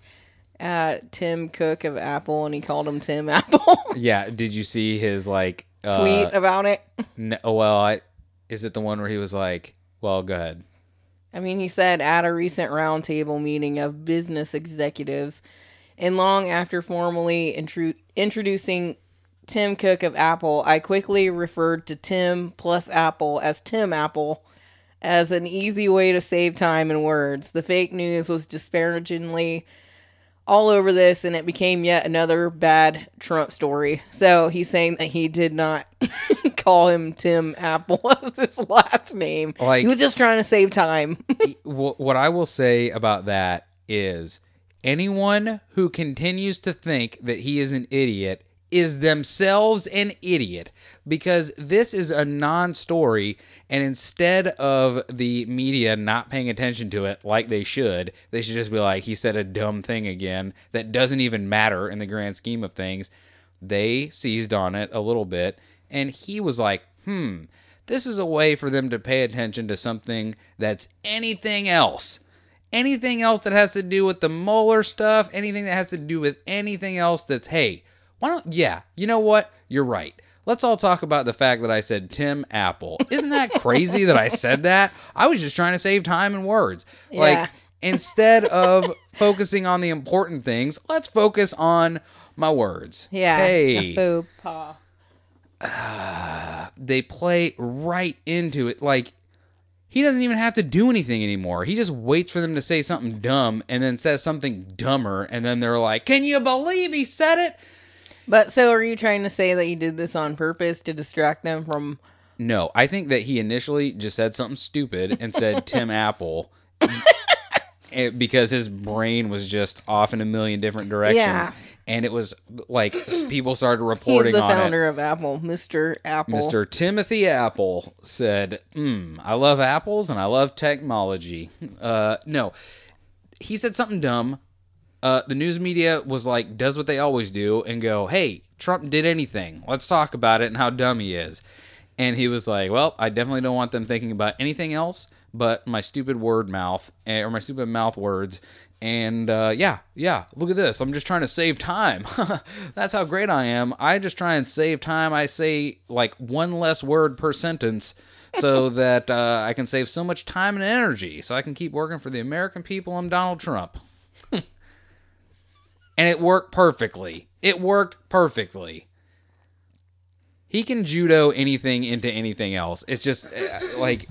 Uh Tim Cook of Apple and he called him Tim Apple. yeah, did you see his like uh, Tweet about it. n- oh, well, I is it the one where he was like, well, go ahead. I mean, he said at a recent roundtable meeting of business executives, and long after formally intru- introducing Tim Cook of Apple, I quickly referred to Tim plus Apple as Tim Apple as an easy way to save time and words. The fake news was disparagingly all over this, and it became yet another bad Trump story. So he's saying that he did not call him Tim Apple as his last name. Like- he was just trying to save time. What I will say about that is anyone who continues to think that he is an idiot is themselves an idiot because this is a non-story and instead of the media not paying attention to it like they should they should just be like he said a dumb thing again that doesn't even matter in the grand scheme of things. They seized on it a little bit and he was like hmm this is a way for them to pay attention to something that's anything else anything else that has to do with the Mueller stuff, anything that has to do with anything else that's, hey, why don't, yeah, you know what? You're right. Let's all talk about the fact that I said Tim Apple. Isn't that crazy that I said that? I was just trying to save time and words. Yeah. Like, instead of focusing on the important things, let's focus on my words. Yeah. Hey The faux pas. they play right into it. Like he doesn't even have to do anything anymore. He just waits for them to say something dumb and then says something dumber, and then they're like, "Can you believe he said it?" But so are you trying to say that you did this on purpose to distract them from No, I think that he initially just said something stupid and said Tim Apple. Because his brain was just off in a million different directions, Yeah. and it was like people started He's reporting the on it. The founder of Apple, Mr. Apple. Mr. Timothy Apple said, mm, I love apples and I love technology. Uh, no, he said something dumb. Uh, the news media was like, does what they always do and go, hey, Trump did anything. Let's talk about it and how dumb he is. And he was like, well, I definitely don't want them thinking about anything else but my stupid word mouth eh, or my stupid mouth words. And uh, yeah, yeah, look at this. I'm just trying to save time. That's how great I am. I just try and save time. I say like one less word per sentence so that uh, I can save so much time and energy so I can keep working for the American people. I'm Donald Trump. and it worked perfectly. It worked perfectly. He can judo anything into anything else. It's just uh, like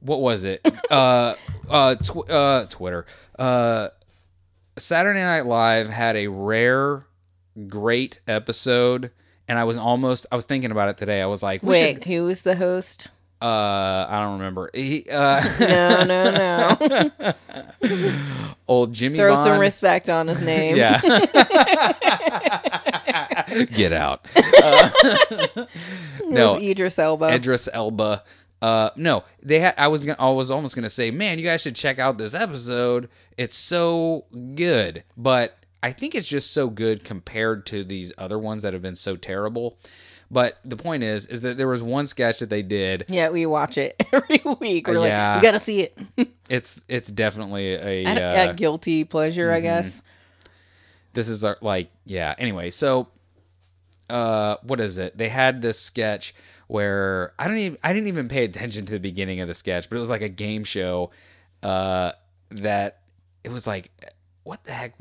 what was it? Uh, uh, tw- uh, Twitter. Uh, Saturday Night Live had a rare, great episode, and I was almost. I was thinking about it today. I was like, Wait, should- who was the host? uh, I don't remember. He, uh, No, no, no. old Jimmy. Throw some respect on his name. Yeah. Get out. Uh, no, Idris Elba. Idris Elba. Uh, no, they had. I was gonna. I was almost gonna say, man, you guys should check out this episode. It's so good, but I think it's just so good compared to these other ones that have been so terrible. But the point is, is that there was one sketch that they did. yeah, we watch it every week. We're Yeah. like, we gotta see it. It's it's definitely a. At, uh, at guilty pleasure, I guess. this is our, like yeah anyway so uh what is it they had this sketch where i don't even i didn't even pay attention to the beginning of the sketch but it was like a game show uh that it was like what the heck?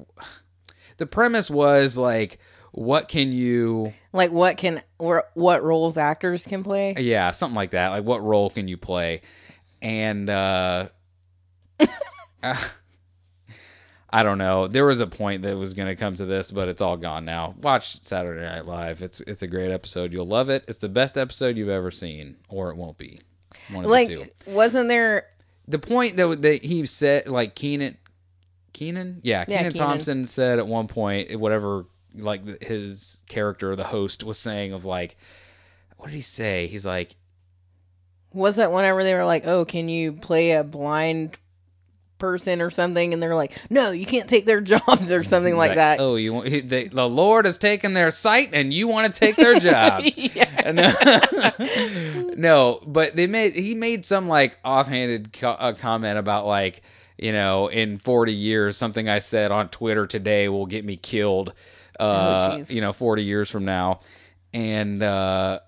The premise was like what can you Like, what can or what roles actors can play? yeah something like that. Like what role can you play? And uh I don't know. There was a point that was going to come to this, but it's all gone now. Watch Saturday Night Live. It's it's a great episode. You'll love it. It's the best episode you've ever seen, or it won't be. One of Like, the two. wasn't there? The point that that he said, like Kenan, Kenan, yeah, Yeah, Kenan Kenan. Thompson said at one point, whatever, like his character, the host, was saying of like, what did he say? He's like, Was it whenever they were like, "Oh, can you play a blind person or something?" And they're like, "No, you can't take their jobs or something like that." Oh, you want they, the Lord has taken their sight, and you want to take their jobs. no, no, but they made he made some like offhanded co- uh, comment about like you know in 40 years something I said on Twitter today will get me killed. Uh, jeez. you know, 40 years from now, and uh,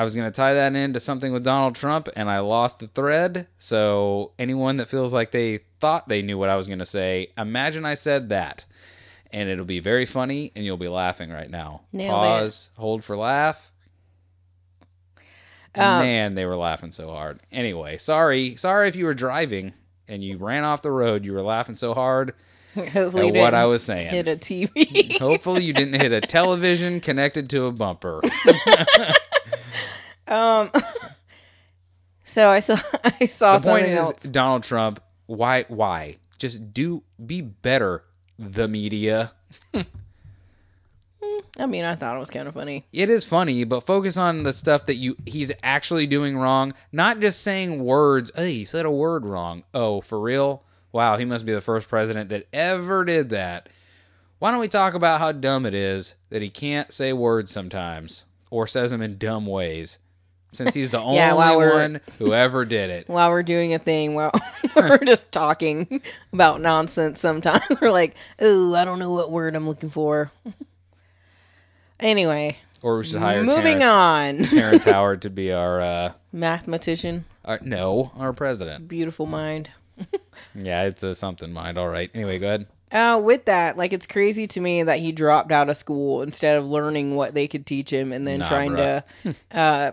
I was gonna tie that into something with Donald Trump, and I lost the thread. So anyone that feels like they thought they knew what I was gonna say, imagine I said that. And it'll be very funny, and you'll be laughing right now. Nailed it. Pause, hold for laugh. Um, Man, they were laughing so hard. Anyway, sorry, sorry if you were driving and you ran off the road. You were laughing so hard Hopefully, at what I was saying. hit a TV. Hopefully, you didn't hit a television connected to a bumper. um. So I saw I saw the point is, else. Donald Trump. Why? Why? Just do be better. The media. I mean, I thought it was kind of funny. It is funny, but focus on the stuff that you he's actually doing wrong, not just saying words. Hey, he said a word wrong. Oh, for real? Wow, he must be the first president that ever did that. Why don't we talk about how dumb it is that he can't say words sometimes or says them in dumb ways? Since he's the only Yeah, we're- one who ever did it. While we're doing a thing, while we're just talking about nonsense, sometimes we're like, "Oh, I don't know what word I'm looking for." anyway, Or we should hire moving Terrence, on. Terrence Howard to be our uh, Mathematician, our no, our president. beautiful mind. Yeah, it's a something mind. All right. Anyway, go ahead. Uh, with that, like it's crazy to me that he dropped out of school instead of learning what they could teach him and then Nah, trying bruh. to uh,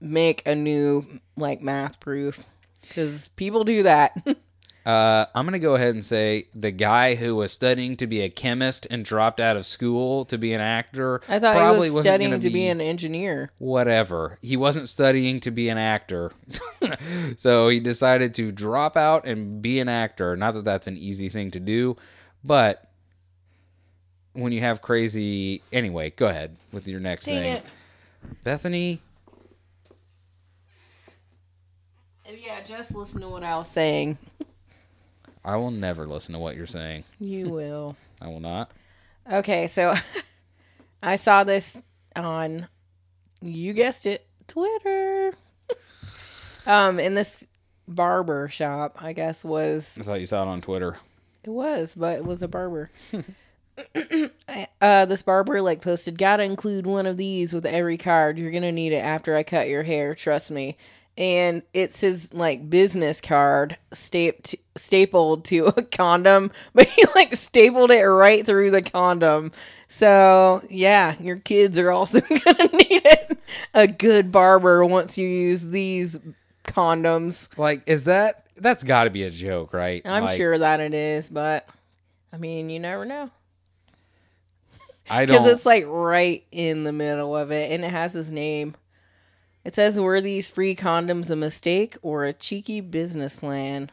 make a new like math proof because people do that. Uh, I'm gonna go ahead and say the guy who was studying to be a chemist and dropped out of school to be an actor. I thought probably he was studying gonna to be an engineer. whatever. He wasn't studying to be an actor, so he decided to drop out and be an actor. Not that that's an easy thing to do, but when you have crazy. Anyway, go ahead with your next Dang thing, it. Bethany. Yeah, just listen to what I was saying. I will never listen to what you're saying. You will. I will not. Okay, so I saw this on you guessed it, Twitter. um, in this barber shop, I guess was I thought you saw it on Twitter. it was, but it was a barber. uh, this barber like posted, "Gotta include one of these with every card. You're gonna need it after I cut your hair. Trust me." And it's his like business card staped stapled to a condom, but he like stapled it right through the condom. So yeah, your kids are also gonna need it. A good barber once you use these condoms. Like, is that that's got to be a joke, right? I'm Like, sure that it is, but I mean, you never know. I don't. because it's like right in the middle of it and it has his name it says were these free condoms a mistake or a cheeky business plan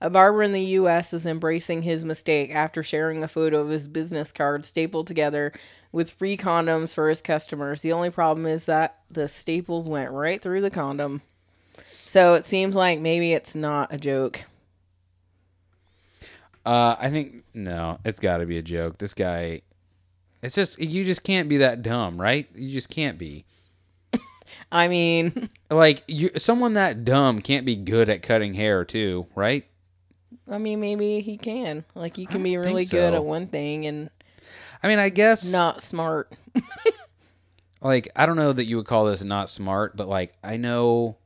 a barber in the us is embracing his mistake after sharing a photo of his business card stapled together with free condoms for his customers the only problem is that the staples went right through the condom so it seems like maybe it's not a joke Uh, I think no, it's got to be a joke. This guy, it's just you just can't be that dumb, right? You just can't be. I mean Like you, someone that dumb can't be good at cutting hair too, right? i mean maybe he can. Like you can be really think good at one thing and I mean, I guess not smart. Like I don't know that you would call this not smart, but like I know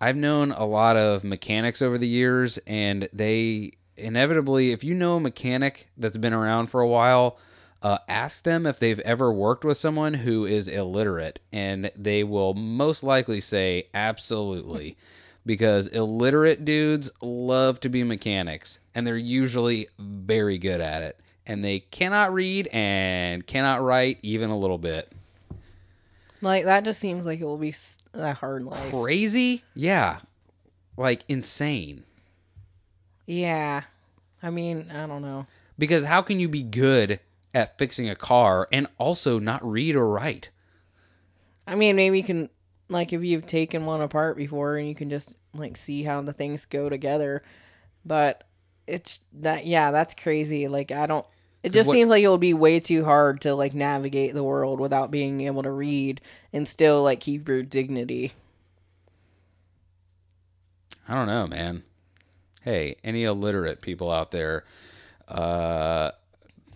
I've known a lot of mechanics over the years and they inevitably if you know a mechanic that's been around for a while, uh, ask them if they've ever worked with someone who is illiterate and they will most likely say absolutely. because illiterate dudes love to be mechanics and they're usually very good at it and they cannot read and cannot write even a little bit. Like that just seems like it will be a hard life. Crazy? Yeah. Like insane. Yeah. I mean, I don't know. Because how can you be good at fixing a car and also not read or write? I mean, maybe you can like if you've taken one apart before and you can just like see how the things go together. But it's that yeah, that's crazy. Like I don't it just what- seems like it would be way too hard to like navigate the world without being able to read and still like keep your dignity. I don't know, man. Hey, any illiterate people out there, uh,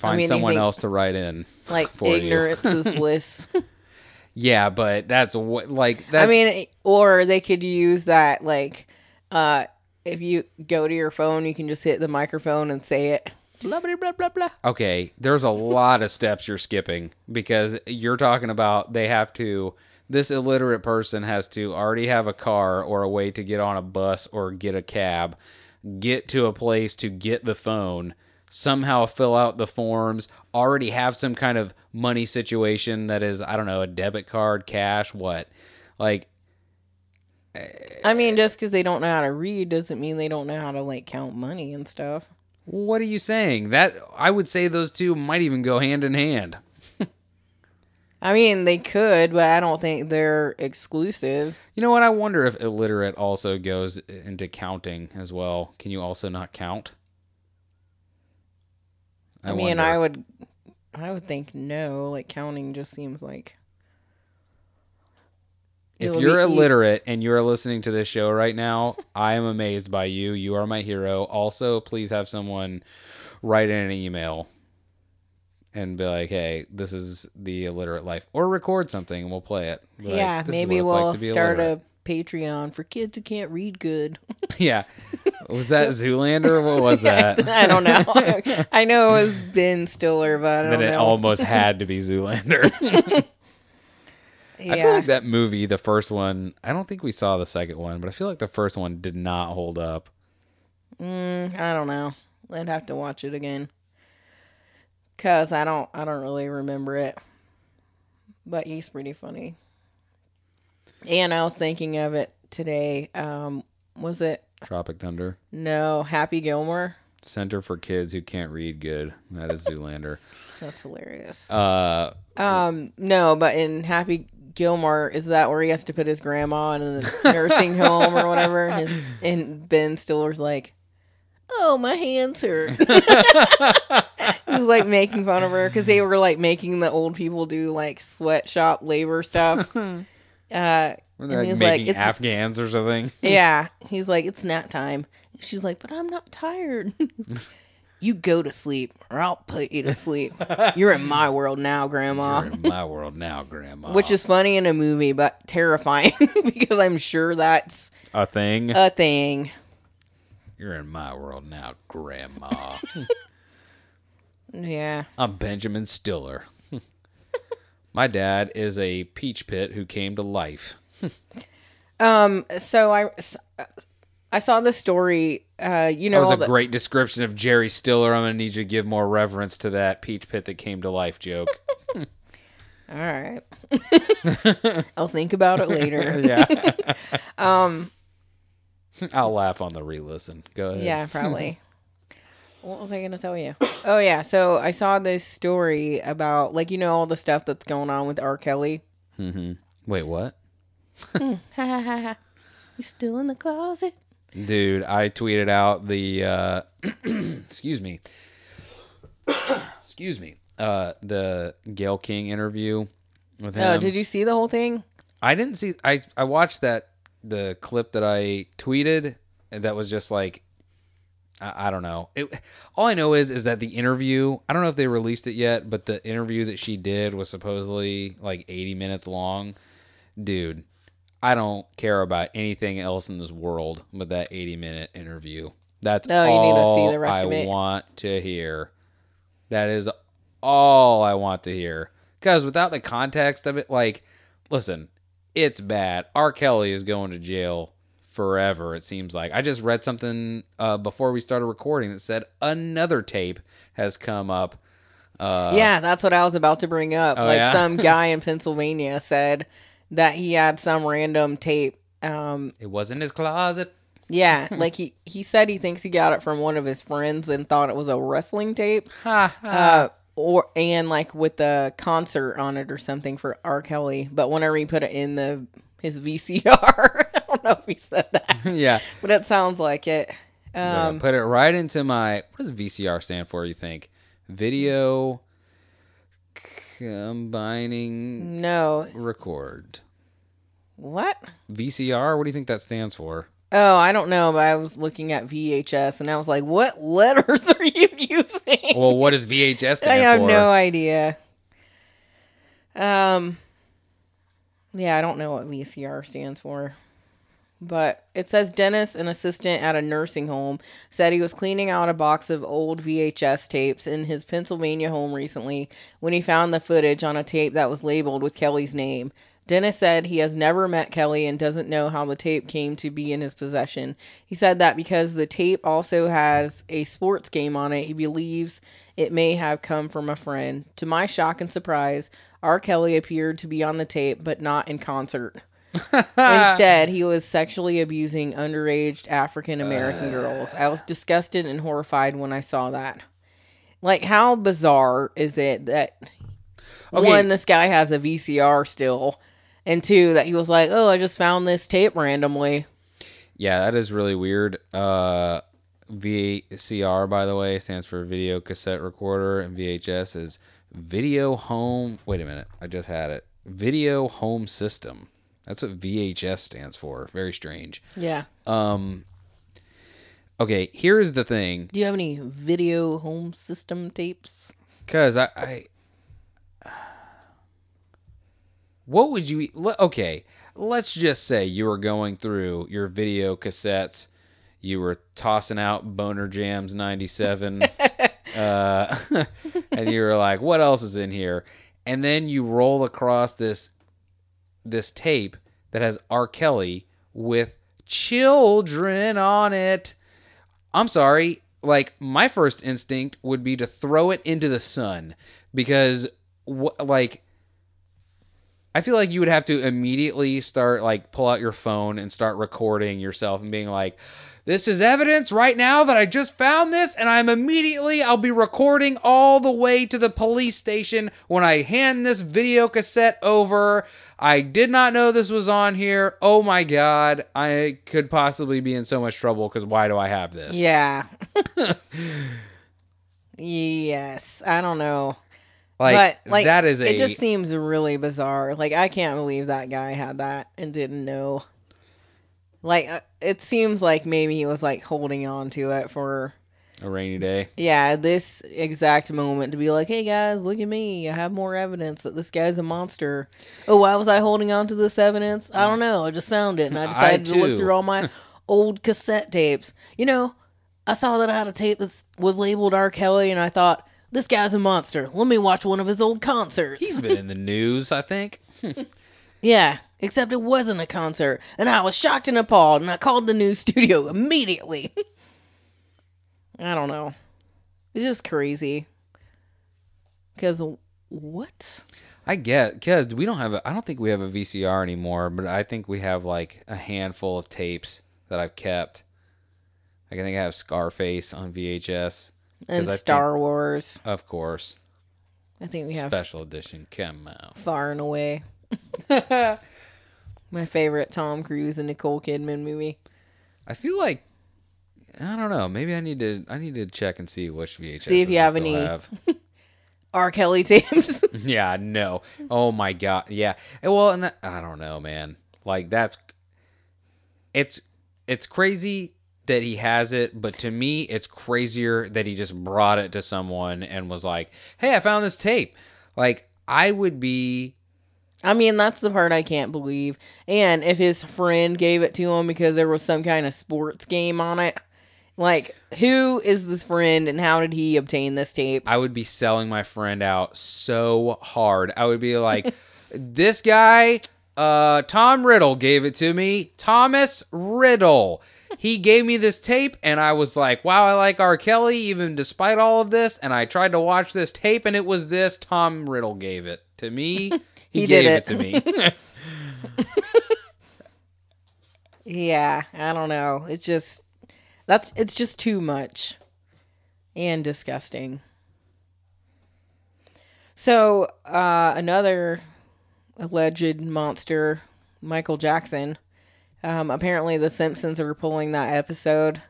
find mean, someone else to write in. Like For you. ignorance is bliss. Yeah, but that's what like that's I mean, or they could use that like uh if you go to your phone, you can just hit the microphone and say it. Blah blah blah blah blah. okay. There's a lot of steps you're skipping because you're talking about they have to. This illiterate person has to already have a car or a way to get on a bus or get a cab, get to a place to get the phone, somehow fill out the forms, already have some kind of money situation that is, I don't know, a debit card, cash, what? Like, I mean, just because they don't know how to read doesn't mean they don't know how to like count money and stuff. what are you saying? That I would say those two might even go hand in hand. I mean, they could, but I don't think they're exclusive. You know what? I wonder if illiterate also goes into counting as well. Can you also not count? I, mean, I would, I would think no. Like counting just seems like. If you're be illiterate and you're listening to this show right now, I am amazed by you. You are my hero. Also, please have someone write in an email and be like, "Hey, this is the illiterate life," or record something and we'll play it. Be yeah, "This is maybe like we'll be start illiterate." Patreon for kids who can't read good. yeah. Was that Zoolander? or What was that? I don't know. I know it was Ben Stiller, but I don't then it know. almost had to be Zoolander. yeah. I feel like that movie, the first one, I don't think we saw the second one, but I feel like the first one did not hold up. Mm, I don't know. I'd have to watch it again. Cause I don't I don't really remember it. But he's pretty funny. And I was thinking of it today. Um was it Tropic Thunder. no Happy Gilmore? Center for Kids Who Can't Read Good. That is Zoolander. That's hilarious. Uh, Um no, but in Happy Gilmore is that where he has to put his grandma in the nursing home or whatever? And, his, and Ben Stiller's like, "Oh, my hands hurt." he was like making fun of her because they were like making the old people do like sweatshop labor stuff. Uh, and like making like, "It's Afghans or something? yeah." He's like, "It's nap time." She's like, "But I'm not tired." you go to sleep, or I'll put you to sleep. You're in my world now, Grandma. You're in my world now, Grandma. Which is funny in a movie, but terrifying because I'm sure that's a thing. a thing. You're in my world now, Grandma. Yeah. I'm Benjamin Stiller. My dad is a peach pit who came to life. Um. So I, I saw the story. Uh. You That know was a the, great description of Jerry Stiller. I'm gonna need you to give more reverence to that peach pit that came to life joke. All right. I'll think about it later. yeah. um, I'll laugh on the re-listen. Go ahead. yeah, probably. What was I going to tell you? Oh yeah. So I saw this story about like you know all the stuff that's going on with R. Kelly. Mm-hmm. Wait, what? Ha ha ha ha. You still in the closet? Dude, I tweeted out the uh excuse me. excuse me. Uh the Gayle King interview with him. Oh, did you see the whole thing? I didn't see I I watched that the clip that I tweeted that was just like I, I don't know. It, all I know is is that the interview, I don't know if they released it yet, but the interview that she did was supposedly like 80 minutes long. Dude, I don't care about anything else in this world but that 80 minute interview. That's Oh, you need to see all the rest I of it. want to hear. That is all I want to hear. Because without the context of it, like, listen, it's bad. R. Kelly is going to jail forever. It seems like I just read something uh, before we started recording that said another tape has come up. Uh, yeah, that's what I was about to bring up. Oh, like yeah? some guy in Pennsylvania said that he had some random tape. Um, it was in his closet. yeah, like he he said he thinks he got it from one of his friends and thought it was a wrestling tape. Ha, ha. Uh, or and like with the concert on it or something for R. Kelly. But whenever he put it in the his VCR, don't know if he said that, yeah. but it sounds like it. Um, put it right into my. What does VCR stand for? You think? Video combining no, record. what? VCR. What do you think that stands for? Oh, I don't know, but I was looking at VHS and I was like, what letters are you using? Well, what does VHS stand I have for? no idea. Um, yeah, I don't know what VCR stands for. But it says Dennis, an assistant at a nursing home, said he was cleaning out a box of old VHS tapes in his Pennsylvania home recently when he found the footage on a tape that was labeled with Kelly's name. Dennis said he has never met Kelly and doesn't know how the tape came to be in his possession. He said that because the tape also has a sports game on it, he believes it may have come from a friend. To my shock and surprise, R. Kelly appeared to be on the tape, but not in concert. Instead, he was sexually abusing underage African American girls. I was disgusted and horrified when I saw that. Like, how bizarre is it that Okay. one, this guy has a VCR still, and two, that he was like, oh, I just found this tape randomly. Yeah, that is really weird. Uh, VCR, by the way, stands for video cassette recorder, and VHS is video home. Wait a minute, I just had it. Video home system. That's what VHS stands for. Very strange. Yeah. Um. Okay, here's the thing, Do you have any video home system tapes? because I, I. What would you? Okay, let's just say you were going through your video cassettes. You were tossing out Boner Jams '97, uh, and you were like, "What else is in here?" And then you roll across this this tape that has R. Kelly with children on it. I'm sorry. Like my first instinct would be to throw it into the sun because wh- like I feel like you would have to immediately start like pull out your phone and start recording yourself and being like this is evidence right now that I just found this and I'm immediately I'll be recording all the way to the police station when I hand this video cassette over. I did not know this was on here. Oh my god, I could possibly be in so much trouble cuz why do I have this? Yeah. yes. I don't know. Like, but like that is a it just seems really bizarre. Like I can't believe that guy had that and didn't know. Like uh, it seems like maybe he was like holding on to it for a rainy day. yeah, this exact moment to be like, "Hey guys, look at me. I have more evidence that this guy's a monster." Oh, why was I holding on to this evidence? I don't know. I just found it and I I decided to look through all my old cassette tapes. You know, I saw that I had a tape that was labeled R. Kelly and I thought, "This guy's a monster. Let me watch one of his old concerts." He's been in the news, I think. Yeah, except it wasn't a concert, and I was shocked and appalled, and I called the news studio immediately. I don't know. It's just crazy. Because what? I get because we don't have a. I don't think we have a VCR anymore, but I think we have like a handful of tapes that I've kept. Like I think I have Scarface on VHS And I think- Star Wars. of course, I think we have special edition. Come out. Far and Away. My favorite Tom Cruise and Nicole Kidman movie. I feel like I don't know. Maybe I need to. I need to check and see which VHS. See if you have any- R. Kelly tapes. yeah, no. Oh my god. Yeah. Eh, well, and that, I don't know, man. Like that's it's it's crazy that he has it, but to me it's crazier that he just brought it to someone and was like, "Hey, I found this tape." Like I would be I mean, that's the part I can't believe. And if his friend gave it to him because there was some kind of sports game on it, like, who is this friend and how did he obtain this tape? I would be selling my friend out so hard. I would be like, "This guy Uh, Tom Riddle gave it to me. Thomas Riddle. He gave me this tape, and I was like, wow, I like R. Kelly, even despite all of this. And I tried to watch this tape, and it was this. Tom Riddle gave it to me. He, He gave did it. to me. Yeah, I don't know. It's just that's it's just too much and disgusting. So, uh another alleged monster, Michael Jackson. Um apparently the Simpsons are pulling that episode,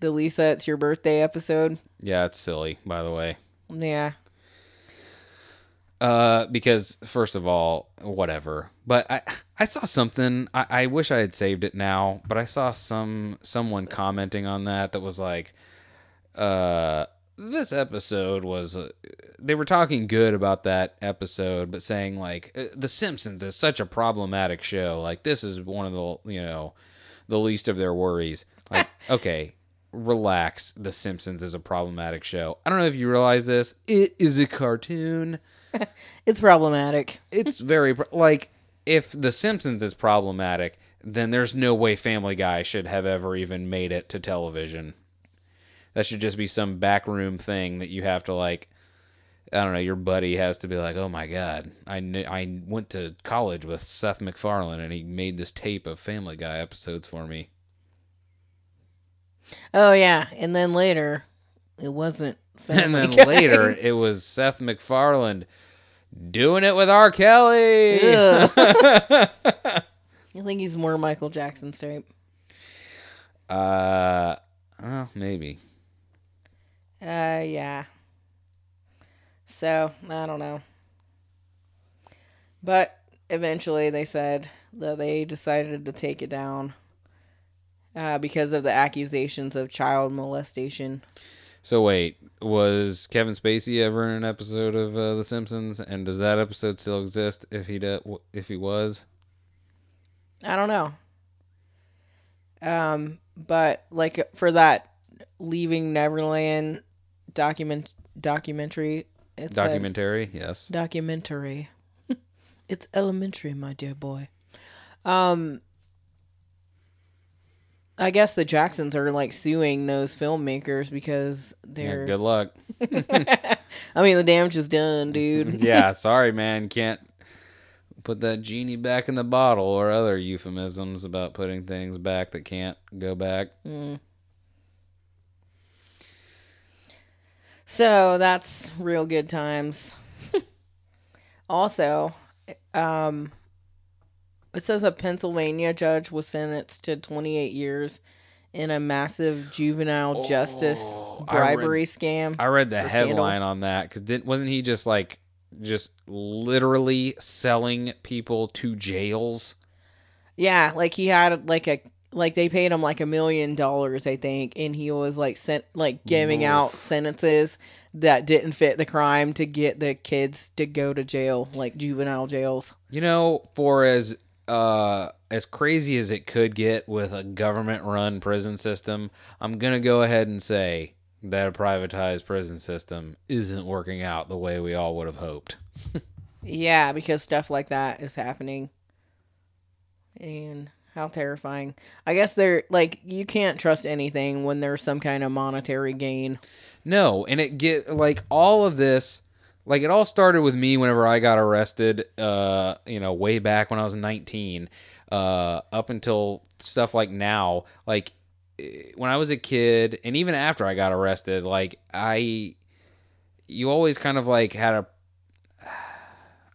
the Lisa it's your birthday episode. yeah, it's silly, by the way. Yeah. Uh, because first of all, whatever. But I I saw something. I, I wish I had saved it now, but I saw some someone commenting on that that was like, uh, this episode was. Uh, they were talking good about that episode, but saying like uh, The Simpsons is such a problematic show. Like this is one of the you know, the least of their worries. Like okay. Relax. The Simpsons is a problematic show. I don't know if you realize this. It is a cartoon It's problematic. it's very pro- like if the simpsons is problematic then there's no way family guy should have ever even made it to television that should just be some backroom thing that you have to like i don't know your buddy has to be like oh my god i kn- i went to college with seth macfarlane and he made this tape of family guy episodes for me Oh yeah, and then later it wasn't and then Guy. later it was seth macfarlane doing it with r kelly. I think he's more Michael Jackson type. uh well, maybe Uh, yeah. So I don't know, but eventually they said that they decided to take it down uh, because of the accusations of child molestation. So wait, was Kevin Spacey ever in an episode of uh, The Simpsons? And does that episode still exist? If he did, if he was, I don't know. Um, but like for that Leaving Neverland document documentary, it's a- documentary, yes. documentary. it's elementary, my dear boy. Um I guess the Jacksons are like suing those filmmakers because they're good luck. I mean the damage is done, dude. yeah, sorry, man. Can't put that genie back in the bottle, or other euphemisms about putting things back that can't go back. So that's real good times. also, um it says a Pennsylvania judge was sentenced to 28 years in a massive juvenile oh, justice Oh, I read- bribery scam. I read the The scandal. headline on that because didn't wasn't he just like just literally selling people to jails? Yeah, like he had like a like they paid him like a million dollars, I think, and he was like sent like giving Oof. out sentences that didn't fit the crime to get the kids to go to jail, like juvenile jails. You know, for as uh as crazy as it could get with a government run prison system, I'm gonna go ahead and say that a privatized prison system isn't working out the way we all would have hoped. Yeah, because stuff like that is happening. And how terrifying. I guess they're like you can't trust anything when there's some kind of monetary gain. No, and it get like all of this like it all started with me whenever I got arrested uh you know way back when I was 19 uh up until stuff like now. Like eh, when I was a kid and even after I got arrested like I you always kind of like had a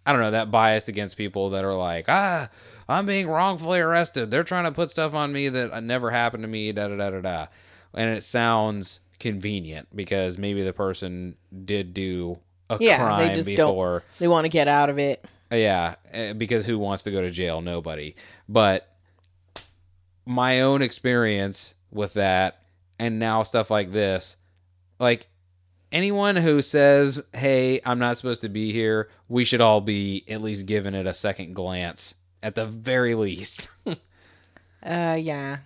I don't know that bias against people that are like ah I'm being wrongfully arrested. They're trying to put stuff on me that never happened to me da da da da da. And it sounds convenient because maybe the person did do a Yeah, crime they just don't- They want to get out of it. yeah, eh, because who wants to go to jail? Nobody. But my own experience with that and now stuff like this, like anyone who says, "Hey, I'm not supposed to be here," we should all be at least giving it a second glance at the very least. Uh yeah.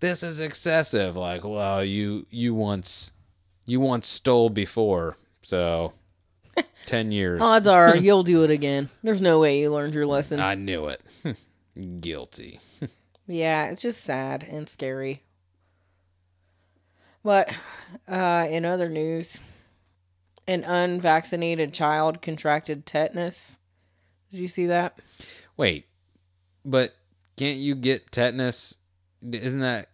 this is excessive. Like, well, you you once you once stole before, so 10 years. Odds are you'll do it again. There's no way you learned your lesson. I knew it. Guilty. Yeah, it's just sad and scary. But uh, in other news, an unvaccinated child contracted tetanus. Did you see that? Wait, but can't you get tetanus? Isn't that.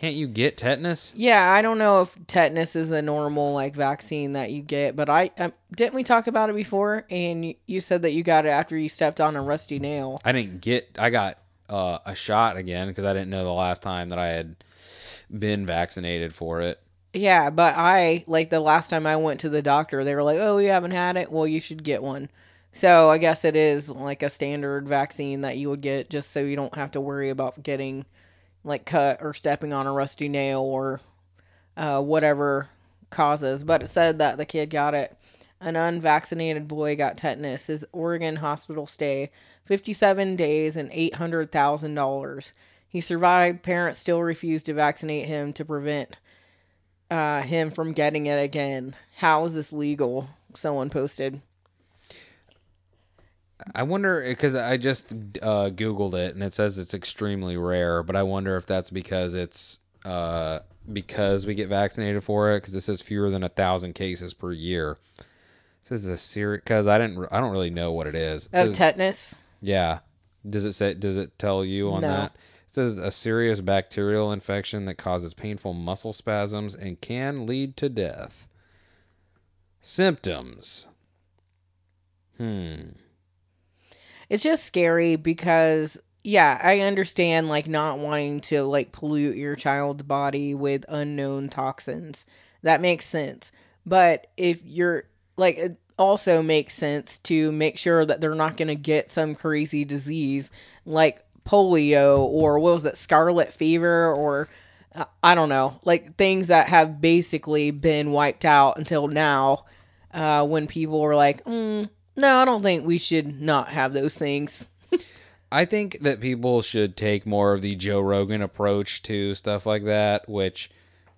Can't you get tetanus? Yeah, I don't know if tetanus is a normal like vaccine that you get, but I um, didn't we talk about it before? And you, you said that you got it after you stepped on a rusty nail. I didn't get. I got uh, a shot again because I didn't know the last time that I had been vaccinated for it. Yeah, but I like the last time I went to the doctor, they were like, "Oh, you haven't had it. Well, you should get one." So I guess it is like a standard vaccine that you would get just so you don't have to worry about getting like cut or stepping on a rusty nail or uh, whatever causes. But it said that the kid got it. An unvaccinated boy got tetanus. His Oregon hospital stay, 57 days and $800,000. He survived. Parents still refused to vaccinate him to prevent uh, him from getting it again. How is this legal? Someone posted. I wonder because I just uh, googled it and it says it's extremely rare, but I wonder if that's because it's uh, because we get vaccinated for it because it says fewer than a thousand cases per year. This is a serious because I didn't I don't really know what it is. It Of says- tetanus? yeah, does it say does it tell you on No. that? It says a serious bacterial infection that causes painful muscle spasms and can lead to death. Symptoms. Hmm. It's just scary because yeah, I understand like not wanting to like pollute your child's body with unknown toxins. That makes sense. But if you're like it also makes sense to make sure that they're not going to get some crazy disease like polio or what was it scarlet fever or uh, I don't know, like things that have basically been wiped out until now uh, when people were like, mm, no, I don't think we should not have those things. I think that people should take more of the Joe Rogan approach to stuff like that, which,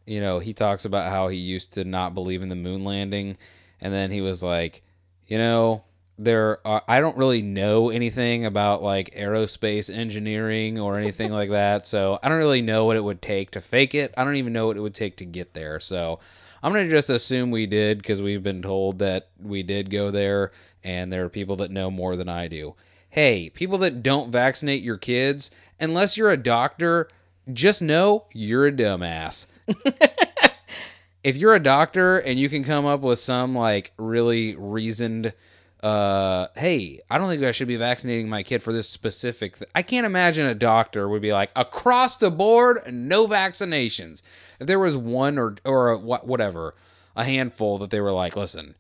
you know, he talks about how he used to not believe in the moon landing. And then he was like, you know, there are, I don't really know anything about like aerospace engineering or anything like that. So I don't really know what it would take to fake it. I don't even know what it would take to get there. So I'm going to just assume we did because we've been told that we did go there and there are people that know more than I do hey, people that don't vaccinate your kids, unless you're a doctor, just know you're a dumbass. if you're a doctor and you can come up with some like really reasoned uh hey i don't think i should be vaccinating my kid for this specific th-. i can't imagine a doctor would be like across the board no vaccinations if there was one or or a, whatever a handful that they were like listen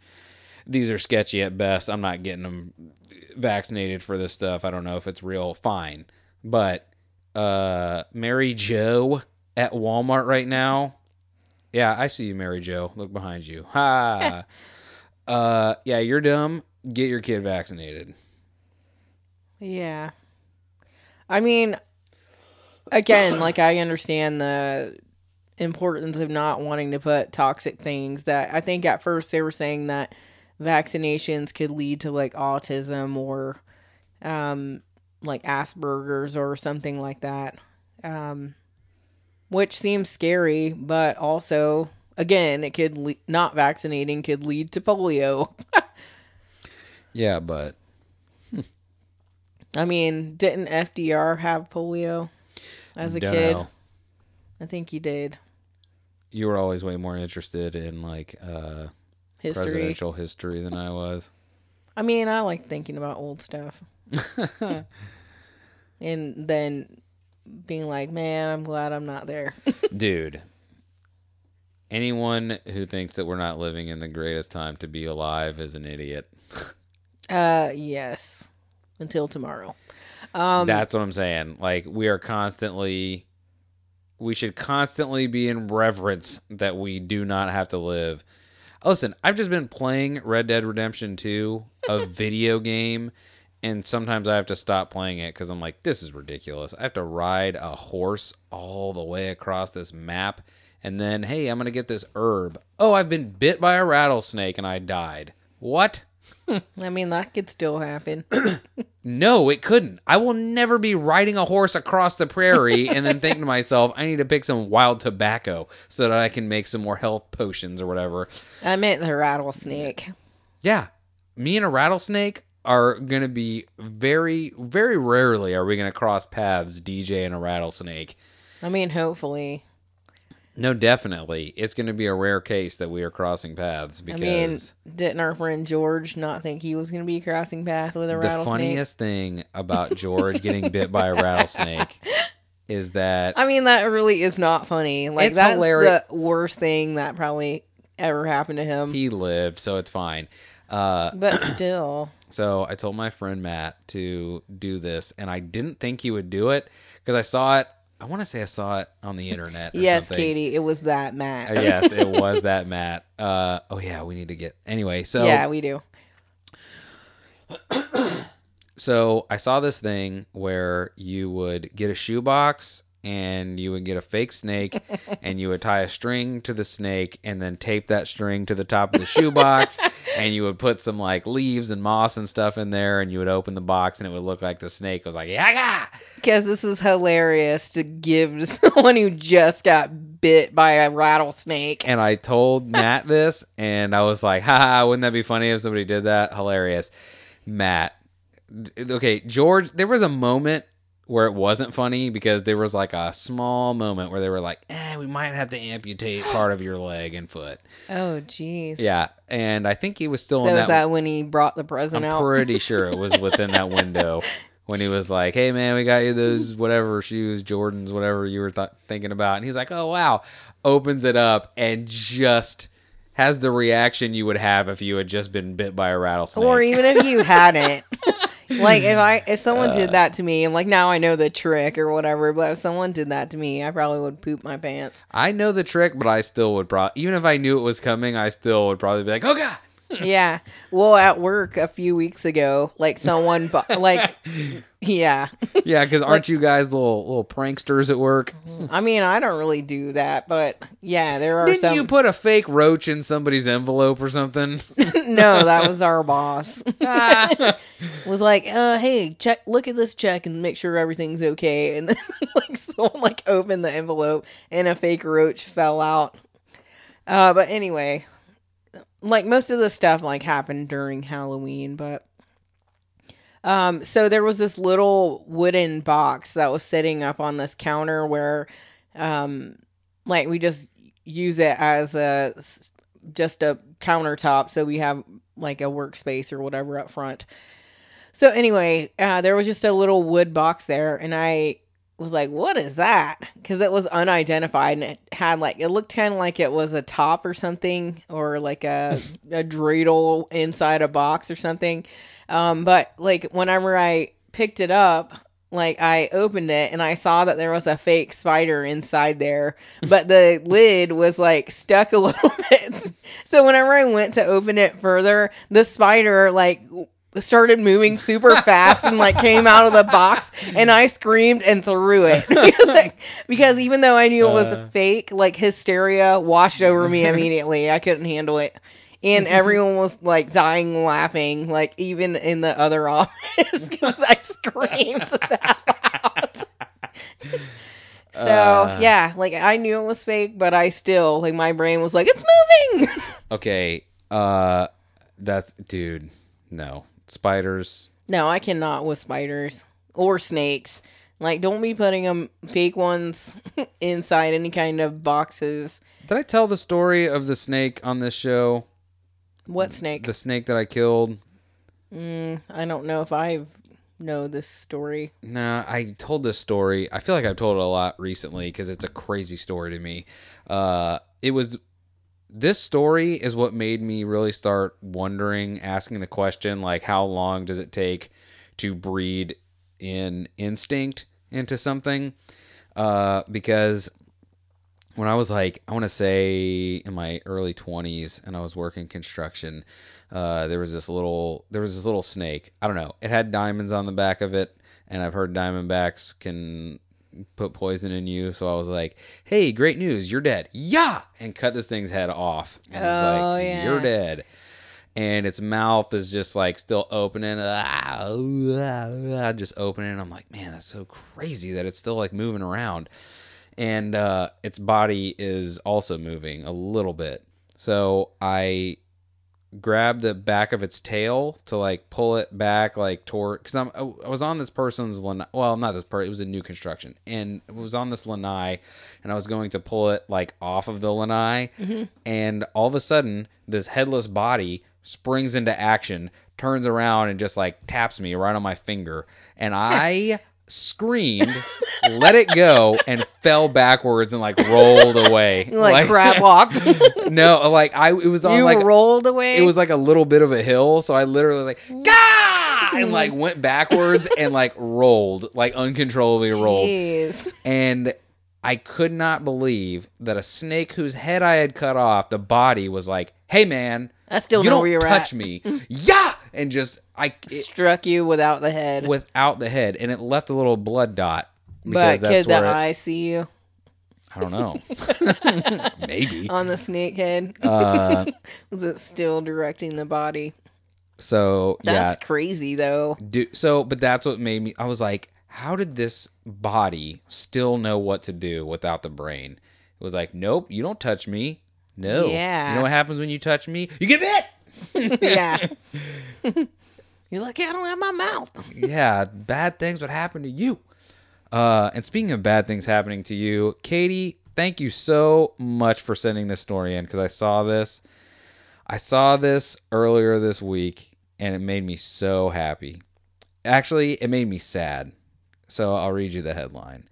these are sketchy at best i'm not getting them vaccinated for this stuff i don't know if it's real fine but uh mary joe at walmart right now yeah, I see you, Mary Joe. Look behind you. Ha. uh, yeah, you're dumb. Get your kid vaccinated. Yeah. I mean, again, like I understand the importance of not wanting to put toxic things that I think at first they were saying that vaccinations could lead to like autism or um like Asperger's or something like that. Um which seems scary, but also again, it could le- not vaccinating could lead to polio. Yeah, but I mean, didn't FDR have polio as a don't kid? know. I think he did. You were always way more interested in like uh, History. presidential history than I was. I mean, I like thinking about old stuff. and then being like, man, I'm glad I'm not there. Dude, anyone who thinks that we're not living in the greatest time to be alive is an idiot. uh, yes. Until tomorrow. Um, That's what I'm saying. Like we are constantly we should constantly be in reverence that we do not have to live. Listen, I've just been playing Red Dead Redemption 2, a video game, and sometimes I have to stop playing it cuz I'm like this is ridiculous. I have to ride a horse all the way across this map and then hey, I'm going to get this herb. Oh, I've been bit by a rattlesnake and I died. What? I mean, that could still happen. No, it couldn't. I will never be riding a horse across the prairie and then think to myself, I need to pick some wild tobacco so that I can make some more health potions or whatever. I meant the rattlesnake. Yeah. Me and a rattlesnake are going to be very, very rarely are we going to cross paths, DJ and a rattlesnake. I mean, hopefully. No, definitely. It's going to be a rare case that we are crossing paths I because mean, didn't our friend George not think he was going to be crossing path with a rattlesnake? the rattlesnake? funniest thing about George getting bit by a rattlesnake is that I mean, that really is not funny. Like, It's that's hilarious. the worst thing that probably ever happened to him. he lived, so it's fine. Uh, but still. So I told my friend Matt to do this, and I didn't think he would do it because I saw it. I want to say I saw it on the internet. Yes, something. Katie, it was that Matt. Uh, yes, it was that Matt. Uh, oh yeah, we need to get anyway. So yeah, we do. so I saw this thing where you would get a shoebox and you would get a fake snake and you would tie a string to the snake and then tape that string to the top of the shoebox and you would put some like leaves and moss and stuff in there and you would open the box and it would look like the snake was like yeah Because this is hilarious to give to someone who just got bit by a rattlesnake. and I told Matt this and I was like haha wouldn't that be funny if somebody did that? Hilarious. Matt okay George there was a moment where it wasn't funny because there was like a small moment where they were like, eh, we might have to amputate part of your leg and foot. Oh, jeez. Yeah. And I think he was still So in is that. that when he brought the present I'm out? pretty sure it was within that window when he was like, hey, man, we got you those whatever shoes, Jordans, whatever you were th- thinking about. And he's like, oh, wow. Opens it up and just has the reaction you would have if you had just been bit by a rattlesnake. or even if you hadn't. like if I if someone Uh. did that to me, and like now I know the trick or whatever, but if someone did that to me, I probably would poop my pants. I know the trick, but I still would probably, even if I knew it was coming, I still would probably be like, oh, God. Yeah. Well, at work a few weeks ago, like someone bu- like yeah. Yeah, because aren't you guys little little pranksters at work? I mean, I don't really do that, but yeah, there are Didn't some you put a fake roach in somebody's envelope or something? No, that was our boss. was like, uh, hey, check look at this check and make sure everything's okay. And then like someone like opened the envelope and a fake roach fell out. Uh but anyway, like most of the stuff like happened during Halloween, but um so there was this little wooden box that was sitting up on this counter where um like we just use it as a just a countertop so we have like a workspace or whatever up front. So anyway uh, there was just a little wood box there and i was like what is that because it was unidentified and it had like it looked kind of like it was a top or something or like a, a dreidel inside a box or something um, but like whenever i picked it up like I opened it and I saw that there was a fake spider inside there, but the lid was like stuck a little bit. So whenever I went to open it further, the spider like started moving super fast and like came out of the box and I screamed and threw it because, like, because even though I knew it was Uh. fake, like hysteria washed over me immediately. I couldn't handle it. And everyone was like dying laughing, like even in the other office because I screamed that loud. so Uh. yeah, like I knew it was fake, but I still like my brain was like, it's moving. Okay, uh, that's dude. No spiders. no, I cannot with spiders or snakes. Like, don't be putting them fake ones inside any kind of boxes. Did I tell the story of the snake on this show? What snake? The snake that I killed. Mm, I don't know if I know this story. Nah, I told this story. I feel like I've told it a lot recently because it's a crazy story to me. Uh, it was this story is what made me really start wondering, asking the question like, how long does it take to breed in instinct into something? Uh, because when I was like, I want to say in my early 20s and I was working construction, uh, there was this little, there was this little snake. I don't know. It had diamonds on the back of it. And I've heard diamondbacks can put poison in you. So I was like, hey, great news. You're dead. Yeah. And cut this thing's head off. And Oh, like, yeah. You're dead. and its mouth is just like still opening, ah, ah, ah, just opening. I'm like, man, that's so crazy that it's still like moving around, and uh, its body is also moving a little bit. So I grab the back of its tail to like pull it back like toward because I'm oh, I was on this person's lanai well not this part it was a new construction and it was on this lanai and I was going to pull it like off of the lanai mm-hmm. and all of a sudden this headless body springs into action turns around and just like taps me right on my finger and I screamed let it go and fell backwards and like rolled away You, like, crab walked. no like I it was on you like rolled away. it was like a little bit of a hill, so I literally like Gah! and like went backwards and like rolled, like uncontrollably rolled. And I could not believe that a snake whose head I had cut off, the body was like, "Hey man, I still you know don't where you're touch at. me." yeah, and just I it, Struck you without the head. without the head, and it left a little blood dot. but could the it- eye see you I don't know. Maybe. on the snake head? Uh, Was it still directing the body? so yeah, That's crazy though. do so but that's what made me i was like how did this body still know what to do without the brain it was like nope you don't touch me no Yeah. you know what happens when you touch me you get bit yeah. You're like, yeah, I don't have my mouth. yeah bad things would happen to you. Uh and speaking of bad things happening to you katie thank you so much for sending this story in because i saw this. I saw this earlier this week and it made me so happy. Actually it made me sad so i'll read you the headline.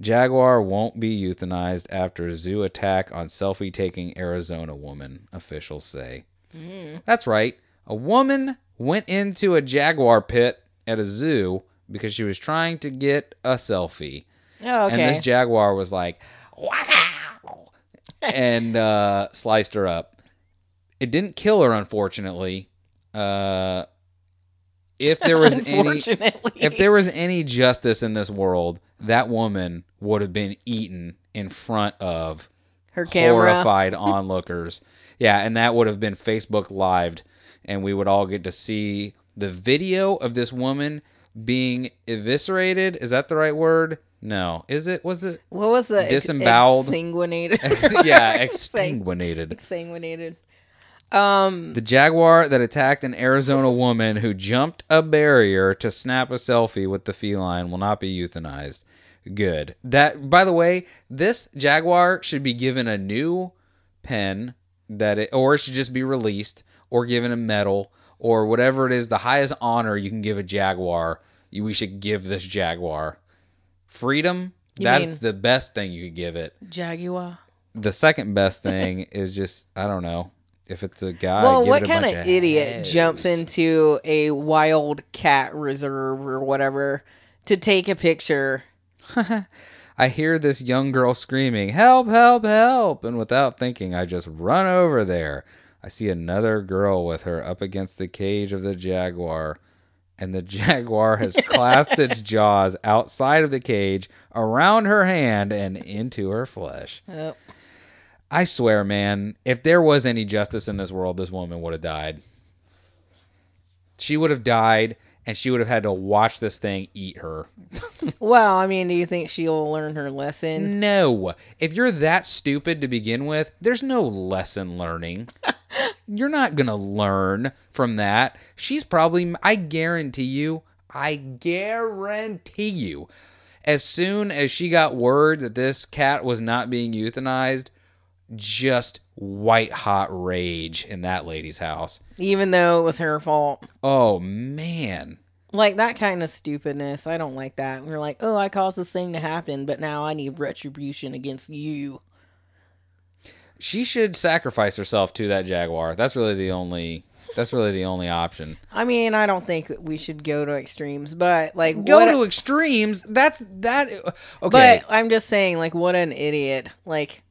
Jaguar won't be euthanized after zoo attack on selfie taking arizona woman officials say that's right. A woman went into a jaguar pit at a zoo because she was trying to get a selfie. Oh, okay. and this jaguar was like wow and uh, sliced her up. It didn't kill her unfortunately. Uh, if there was any if there was any justice in this world that woman would have been eaten in front of her camera. horrified onlookers yeah and that would have been facebook lived and we would all get to see the video of this woman being eviscerated is that the right word no is it was it What was the Disemboweled. Exsanguinated. yeah Exsang- exsanguinated Exsanguinated. Um. The jaguar that attacked an Arizona woman who jumped a barrier to snap a selfie with the feline will not be euthanized. Good. That by the way, this jaguar should be given a new pen that it or it should just be released or given a medal or whatever it is the highest honor you can give a jaguar. You, we should give this jaguar freedom. You That's the best thing you could give it. Jaguar. The second best thing is just I don't know if it's a guy. well, give what it a kind of bunch idiot heads. jumps into a wild cat reserve or whatever to take a picture? I hear this young girl screaming, "Help! Help! Help!" And without thinking, I just run over there. I see another girl with her up against the cage of the jaguar, and the jaguar has clasped its jaws outside of the cage, around her hand, and into her flesh. Oh, I swear, man, if there was any justice in this world, this woman would have died. She would have died, and she would have had to watch this thing eat her. well, I mean, do you think she'll learn her lesson? No. If you're that stupid to begin with, there's no lesson learning. you're not going to learn from that. She's probably, I guarantee you, I guarantee you, as soon as she got word that this cat was not being euthanized, just white hot rage in that lady's house. Even though it was her fault. Oh, man. Like that kind of stupidness. I don't like that. We're like, oh, I caused this thing to happen, but now I need retribution against you. She should sacrifice herself to that jaguar. That's really the only. That's really the only option. I mean, I don't think we should go to extremes, but like, go what to extremes. That's that. Okay, But I'm just saying, like, what an idiot. Like,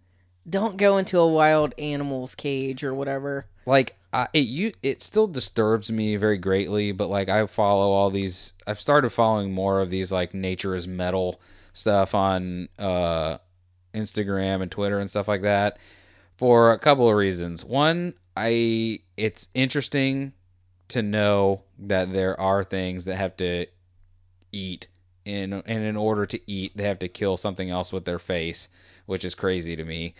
don't go into a wild animal's cage or whatever. like it you it still disturbs me very greatly. But like I follow all these. I've started following more of these like nature is metal stuff on uh, Instagram and Twitter and stuff like that for a couple of reasons. One, I it's interesting to know that there are things that have to eat in and in order to eat they have to kill something else with their face, which is crazy to me.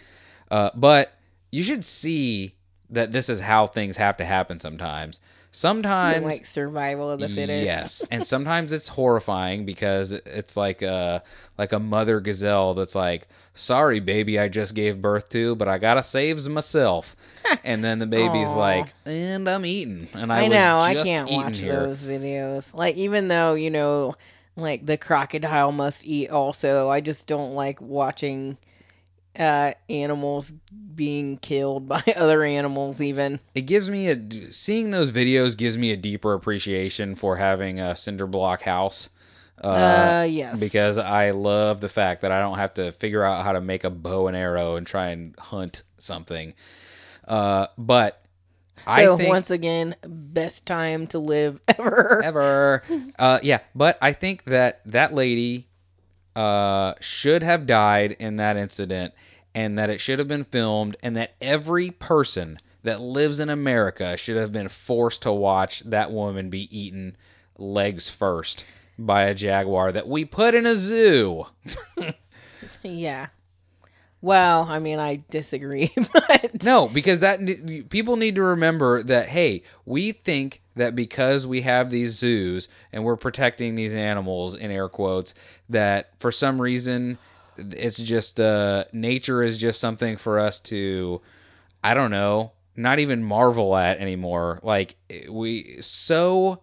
Uh, but you should see that this is how things have to happen sometimes. Sometimes like survival of the fittest. Yes, and sometimes it's horrifying because it's like a like a mother gazelle that's like, "Sorry, baby, I just gave birth to, but I gotta save myself." and then the baby's like, "And I'm eating," and I, I know. I can't watch here. those videos. Like, even though, you know, like the crocodile must eat also, I just don't like watching uh animals being killed by other animals even It gives me a seeing those videos gives me a deeper appreciation for having a cinder block house. uh, yes because I love the fact that I don't have to figure out how to make a bow and arrow and try and hunt something. Uh, but I so think once again best time to live ever ever, uh, yeah. But I think that that lady uh, should have died in that incident, and that it should have been filmed, and that every person that lives in America should have been forced to watch that woman be eaten legs first by a jaguar that we put in a zoo. yeah well i mean i disagree but No, because that people need to remember that hey, we think that because we have these zoos and we're protecting these animals in air quotes that for some reason it's just uh nature is just something for us to I don't know, not even marvel at anymore. Like we so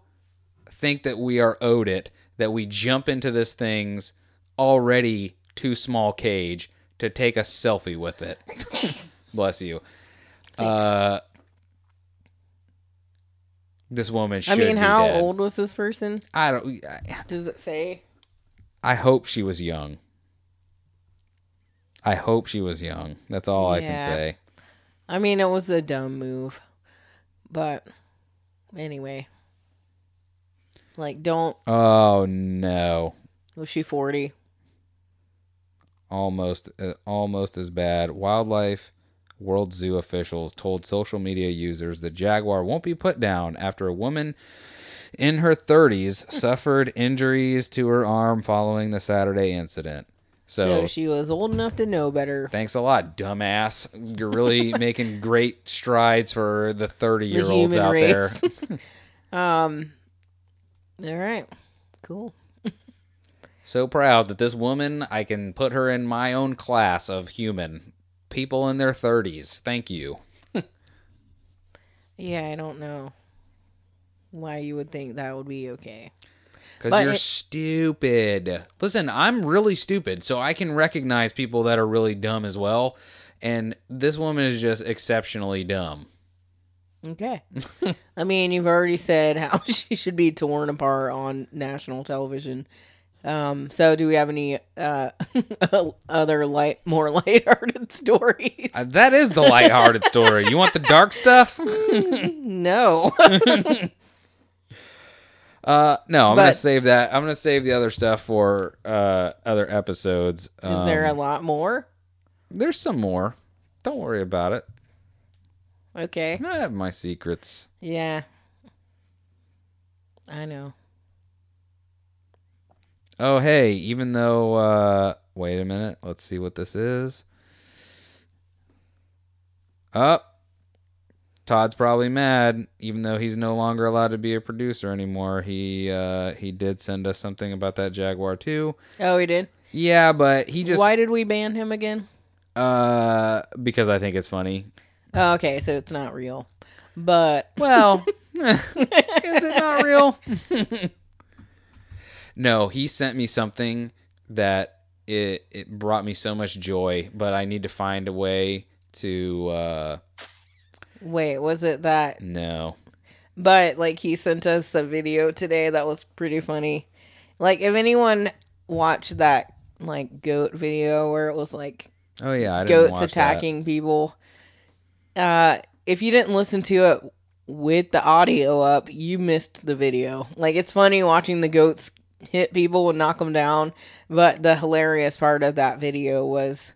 think that we are owed it that we jump into this thing's already too small cage to take a selfie with it. Bless you. Uh, this woman i mean how dead. old was this person I don't. I, does it say I hope she was young. I hope she was young. That's all I can say. i mean it was a dumb move but anyway like don't Oh no. was she 40 almost uh, almost as bad. Wildlife World Zoo officials told social media users the jaguar won't be put down after a woman in her 30s suffered injuries to her arm following the Saturday incident. So, so she was old enough to know better thanks a lot, dumbass. You're really making great strides for the 30 the year olds out there. race um all right cool So proud that this woman, I can put her in my own class of human. People in their 30s. Thank you. Yeah, I don't know why you would think that would be okay. Because you're it- stupid. Listen, I'm really stupid, so I can recognize people that are really dumb as well. And this woman is just exceptionally dumb. Okay. I mean, you've already said how she should be torn apart on national television. Um, so do we have any uh other light more lighthearted stories? Uh, that is the lighthearted story. You want the dark stuff? no. Uh, no, I'm gonna save that. I'm gonna save the other stuff for uh other episodes. Is there a Um, lot more? There's some more. Don't worry about it. Okay. I have my secrets. Yeah. I know. Oh, hey, even though, uh, wait a minute. Let's see what this is. Up. Todd's probably mad, even though he's no longer allowed to be a producer anymore. He, uh, he did send us something about that Jaguar too. Oh, he did. Yeah, but he just, Why did we ban him again? uh, because I think it's funny. Oh, okay, so it's not real. But Well, is it not real? no, he sent me something that it it brought me so much joy, but I need to find a way to uh wait, was it that no. But like he sent us a video today that was pretty funny. Like if anyone watched that like goat video where it was like Oh yeah, I didn't goats attacking people, uh if you didn't listen to it with the audio up, you missed the video. Like it's funny watching the goats hit people and knock them down, but the hilarious part of that video was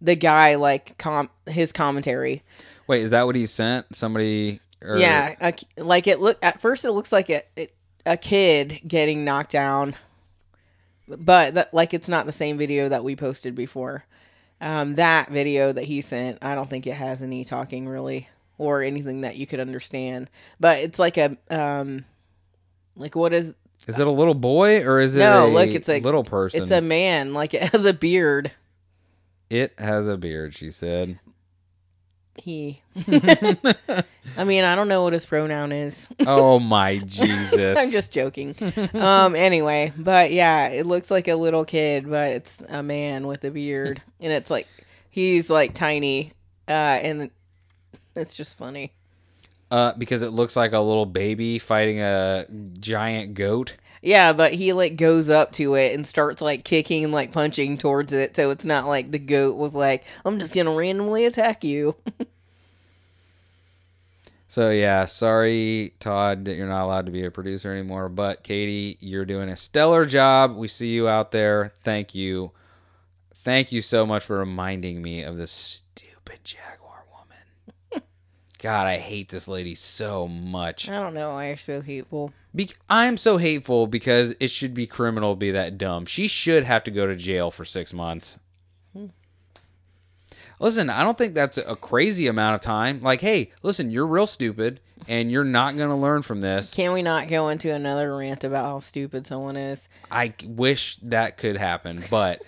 the guy like com his commentary. Wait, is that what he sent? Somebody? Or, Yeah, a, like it look at first it looks like a it, a kid getting knocked down, but that like it's not the same video that we posted before. Um, that video that he sent, I don't think it has any talking really or anything that you could understand. But it's like a um, like what is Is it a little boy or is it No, a look, it's a- little person? it's a man like it has a beard. It has a beard. She said. He, I mean, I don't know what his pronoun is. Oh my Jesus! I'm just joking. um anyway, but yeah, it looks like a little kid, but it's a man with a beard and it's like he's like tiny uh and it's just funny. Uh, because it looks like a little baby fighting a giant goat. Yeah, but he like goes up to it and starts like kicking and like punching towards it, so it's not like the goat was like, "I'm just going to randomly attack you." So yeah, sorry, Todd, that you're not allowed to be a producer anymore. But Katie, you're doing a stellar job. We see you out there. Thank you, thank you so much for reminding me of this stupid Jaguar. God, I hate this lady so much. I don't know why you're so hateful. Be- I'm so hateful because it should be criminal to be that dumb. She should have to go to jail for six months. Listen, I don't think that's a crazy amount of time. Like, hey, listen, you're real stupid and you're not going to learn from this. Can we not go into another rant about how stupid someone is? I wish that could happen, but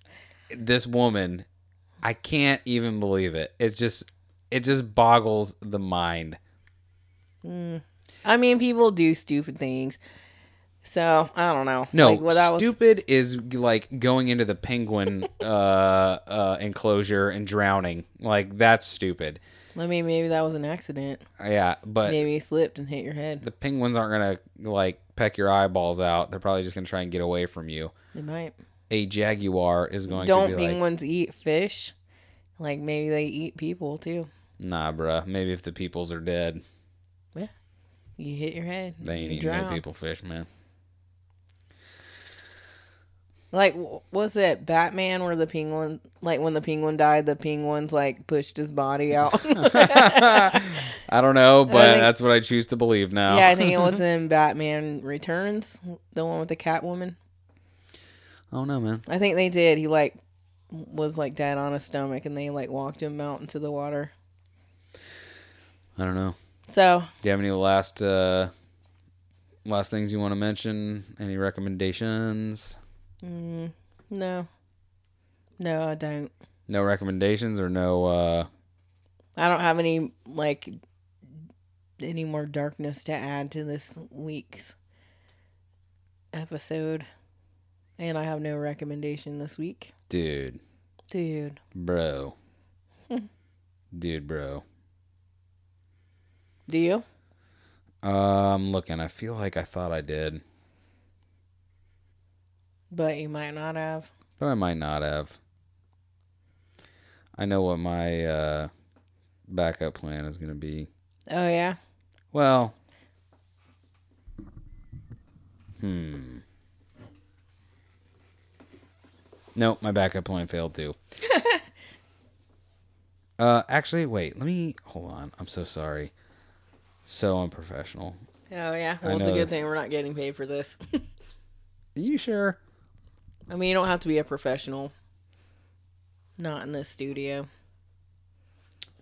this woman, I can't even believe it. It's just, it just boggles the mind. I mean, people do stupid things. So, I don't know. No, Like, that was- stupid is like going into the penguin uh, uh, enclosure and drowning. Like that's stupid. I mean, maybe that was an accident. Yeah, but Maybe you slipped and hit your head. the penguins aren't gonna like peck your eyeballs out. They're probably just gonna try and get away from you. They might. A jaguar is going Don't to be like, penguins eat fish? Like maybe they eat people too. Nah, bruh. Maybe if the peoples are dead, Yeah. You hit your head. they ain't eating no people fish, man. Like was it Batman where the penguin like when the penguin died, the penguins like pushed his body out. I don't know, but think- that's what I choose to believe now. yeah, I think it was in Batman Returns, the one with the Catwoman. I don't know, man. I think they did. He like was like dead on his stomach, and they like walked him out into the water. I don't know. So Do you have any last uh last things you want to mention? Any recommendations? mm, no, no, I don't. No recommendations or no uh I don't have any like any more darkness to add to this week's episode. And I have no recommendation this week. dude, Dude. bro. dude, bro. Do you? Uh, I'm looking. I feel like I thought I did, But you might not have. but I might not have. I know what my uh backup plan is going to be. Oh yeah? Well, hmm. Nope, my backup plan failed too. uh, actually, wait. Let me hold on. I'm so sorry. So unprofessional. Oh yeah. I Well it's a good this. thing we're not getting paid for this. Are you sure? I mean you don't have to be a professional. Not in this studio.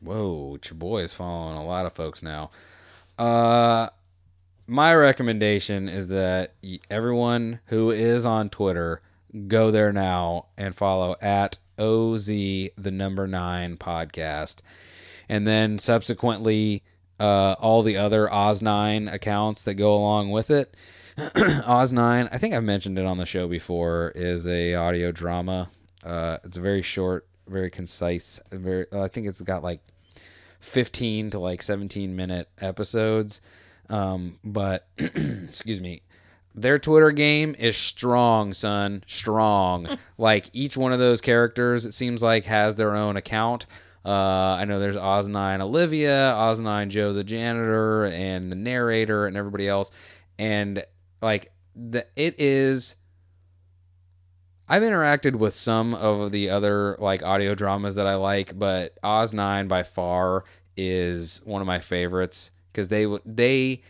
Whoa, your boy is following a lot of folks now. Uh, my recommendation is that everyone who is on Twitter go there now and follow at oz the number nine podcast, and then subsequently uh, all the other Oz9 accounts that go along with it. Oz9, I think I've mentioned it on the show before, is a audio drama. Uh, it's very short, very concise. Very, I think it's got like 15 to like 17 minute episodes. Um, but excuse me, their Twitter game is strong, son. Strong. like each one of those characters, it seems like has their own account. Uh, I know there's Oz9 Olivia, Oz9 Joe the janitor, and the narrator, and everybody else. And like the it is I've interacted with some of the other like audio dramas that I like, but Oz Nine by far is one of my favorites because they they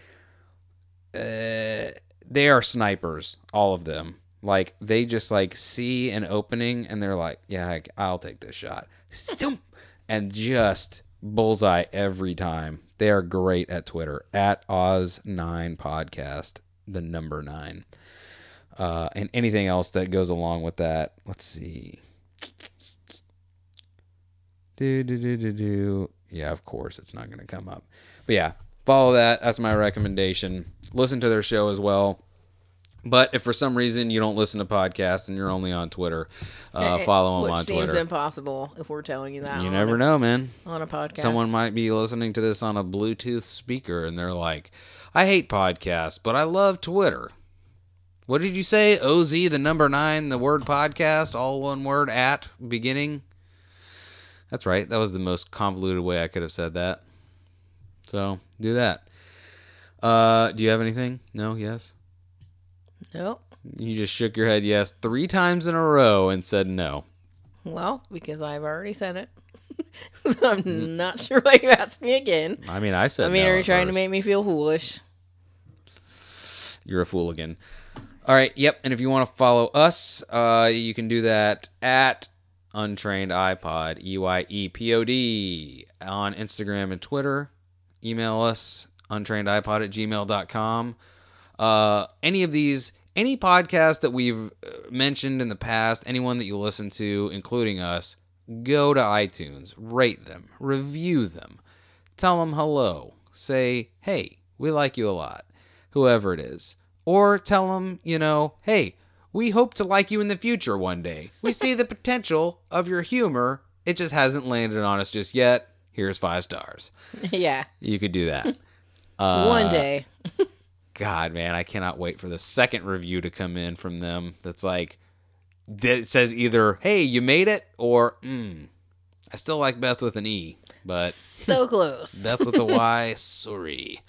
uh, they are snipers, all of them. Like they just like see an opening and they're like, yeah, I'll take this shot, and just bullseye every time. They are great at Twitter at Oz Nine Podcast, the number nine, uh, and anything else that goes along with that. Let's see. Do do do do do. Yeah, of course it's not going to come up, but yeah, follow that. That's my recommendation. Listen to their show as well. But if for some reason you don't listen to podcasts and you're only on Twitter, uh, follow them Which on seems Twitter. impossible if we're telling you that. You on never a, know, man. on a podcast. Someone might be listening to this on a Bluetooth speaker and they're like, I hate podcasts, but I love Twitter. What did you say? OZ, the number nine, the word podcast, all one word at beginning? That's right. That was the most convoluted way I could have said that. So do that. Uh, do you have anything? No? Yes? Nope. You just shook your head yes three times in a row and said no. Well, because I've already said it. so I'm not sure why you asked me again. I mean, I said I mean, no are you trying to make me feel foolish? You're a fool again. All right, yep. And if you want to follow us, uh, you can do that at UntrainedEyePod, E Y E P O D, on Instagram and Twitter. Email us, untrainedeyepod at gmail.com. Uh, any of these, any podcast that we've uh, mentioned in the past, anyone that you listen to, including us, go to iTunes, rate them, review them, tell them hello, say, hey, we like you a lot, whoever it is. Or tell them, you know, hey, we hope to like you in the future one day. We see the potential of your humor. It just hasn't landed on us just yet. Here's five stars. yeah. You could do that. Uh, One day. God, man, I cannot wait for the second review to come in from them. That's like, that says either, hey, you made it, or, mm, I still like Beth with an E, but So close. Beth with a Y, sorry.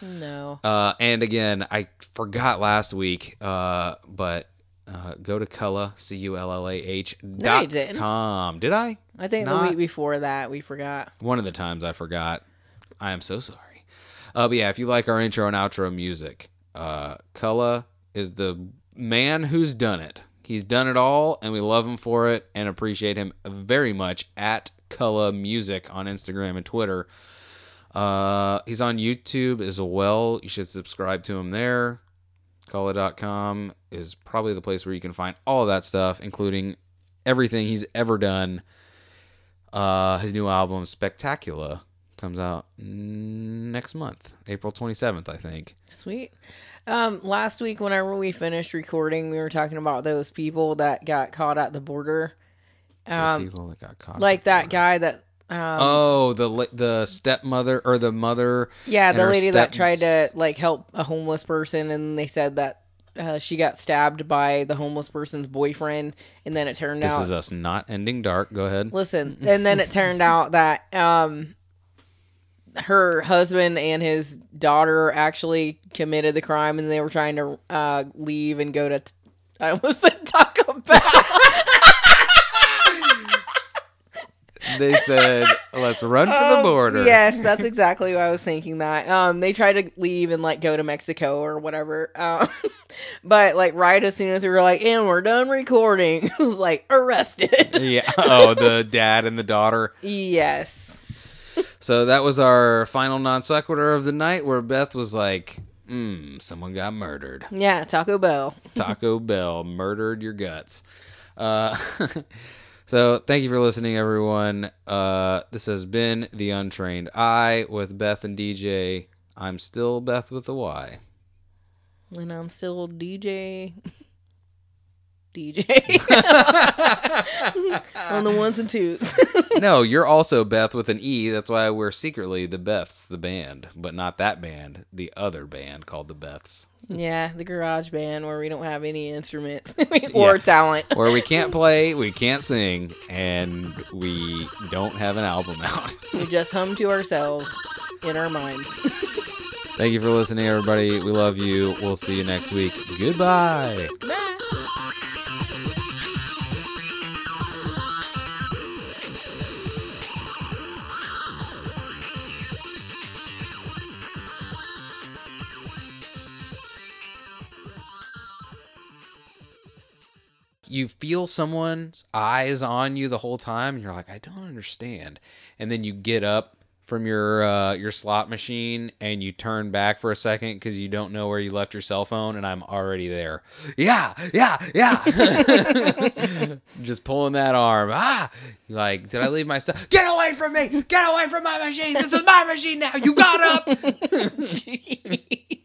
no. Uh, and again, I forgot last week, uh, but uh, go to Cullah, C U L L A H dot com. Did I? I think not- the week before that we forgot. One of the times I forgot. I am so sorry. Uh, but yeah, if you like our intro and outro music, uh, Cullah is the man who's done it. He's done it all, and we love him for it and appreciate him very much at Cullah Music on Instagram and Twitter. Uh, he's on YouTube as well. You should subscribe to him there. Cullah.com is probably the place where you can find all of that stuff, including everything he's ever done. Uh, his new album, Spectacular, comes out next month, April 27th, I think. Sweet. Um, last week, whenever we finished recording, we were talking about those people that got caught at the border. The Um, people that got caught. like that before. guy that, um, Oh, the the stepmother or the mother. yeah, the lady that tried to like help a homeless person, and they said that uh, she got stabbed by the homeless person's boyfriend, and then it turned This out this is us not ending dark. Go ahead. Listen, and then it turned out that um her husband and his daughter actually committed the crime and they were trying to uh leave and go to t- I almost said Taco Bell. They said, "Let's run for the border." Um, Yes, that's exactly what I was thinking that. Um they tried to leave and like go to Mexico or whatever. Um but like right as soon as we were like, and we're done recording, it was like arrested. yeah. Oh, the dad and the daughter. yes. So that was our final non sequitur of the night, where Beth was like, "Hmm, someone got murdered." Yeah, Taco Bell. Taco Bell murdered your guts. Uh, so thank you for listening, everyone. Uh, this has been the Untrained Eye with Beth and DJ. I'm still Beth with a Y. And I'm still DJ. DJ. On the ones and twos. no, you're also Beth with an E. That's why we're secretly the Beths, the band, but not that band, the other band called the Beths. yeah, the garage band where we don't have any instruments or Yeah. talent. Where we can't play, we can't sing, and we don't have an album out. We just hum to ourselves in our minds. Thank you for listening, everybody. We love you. We'll see you next week. Goodbye. Bye. You feel someone's eyes on you the whole time, and you're like, I don't understand. And then you get up from your uh, your slot machine and you turn back for a second because you don't know where you left your cell phone, and I'm already there. Yeah, yeah, yeah. Just pulling that arm. Ah, like, did I leave my stuff? Get away from me! Get away from my machine! This is my machine now. You got up.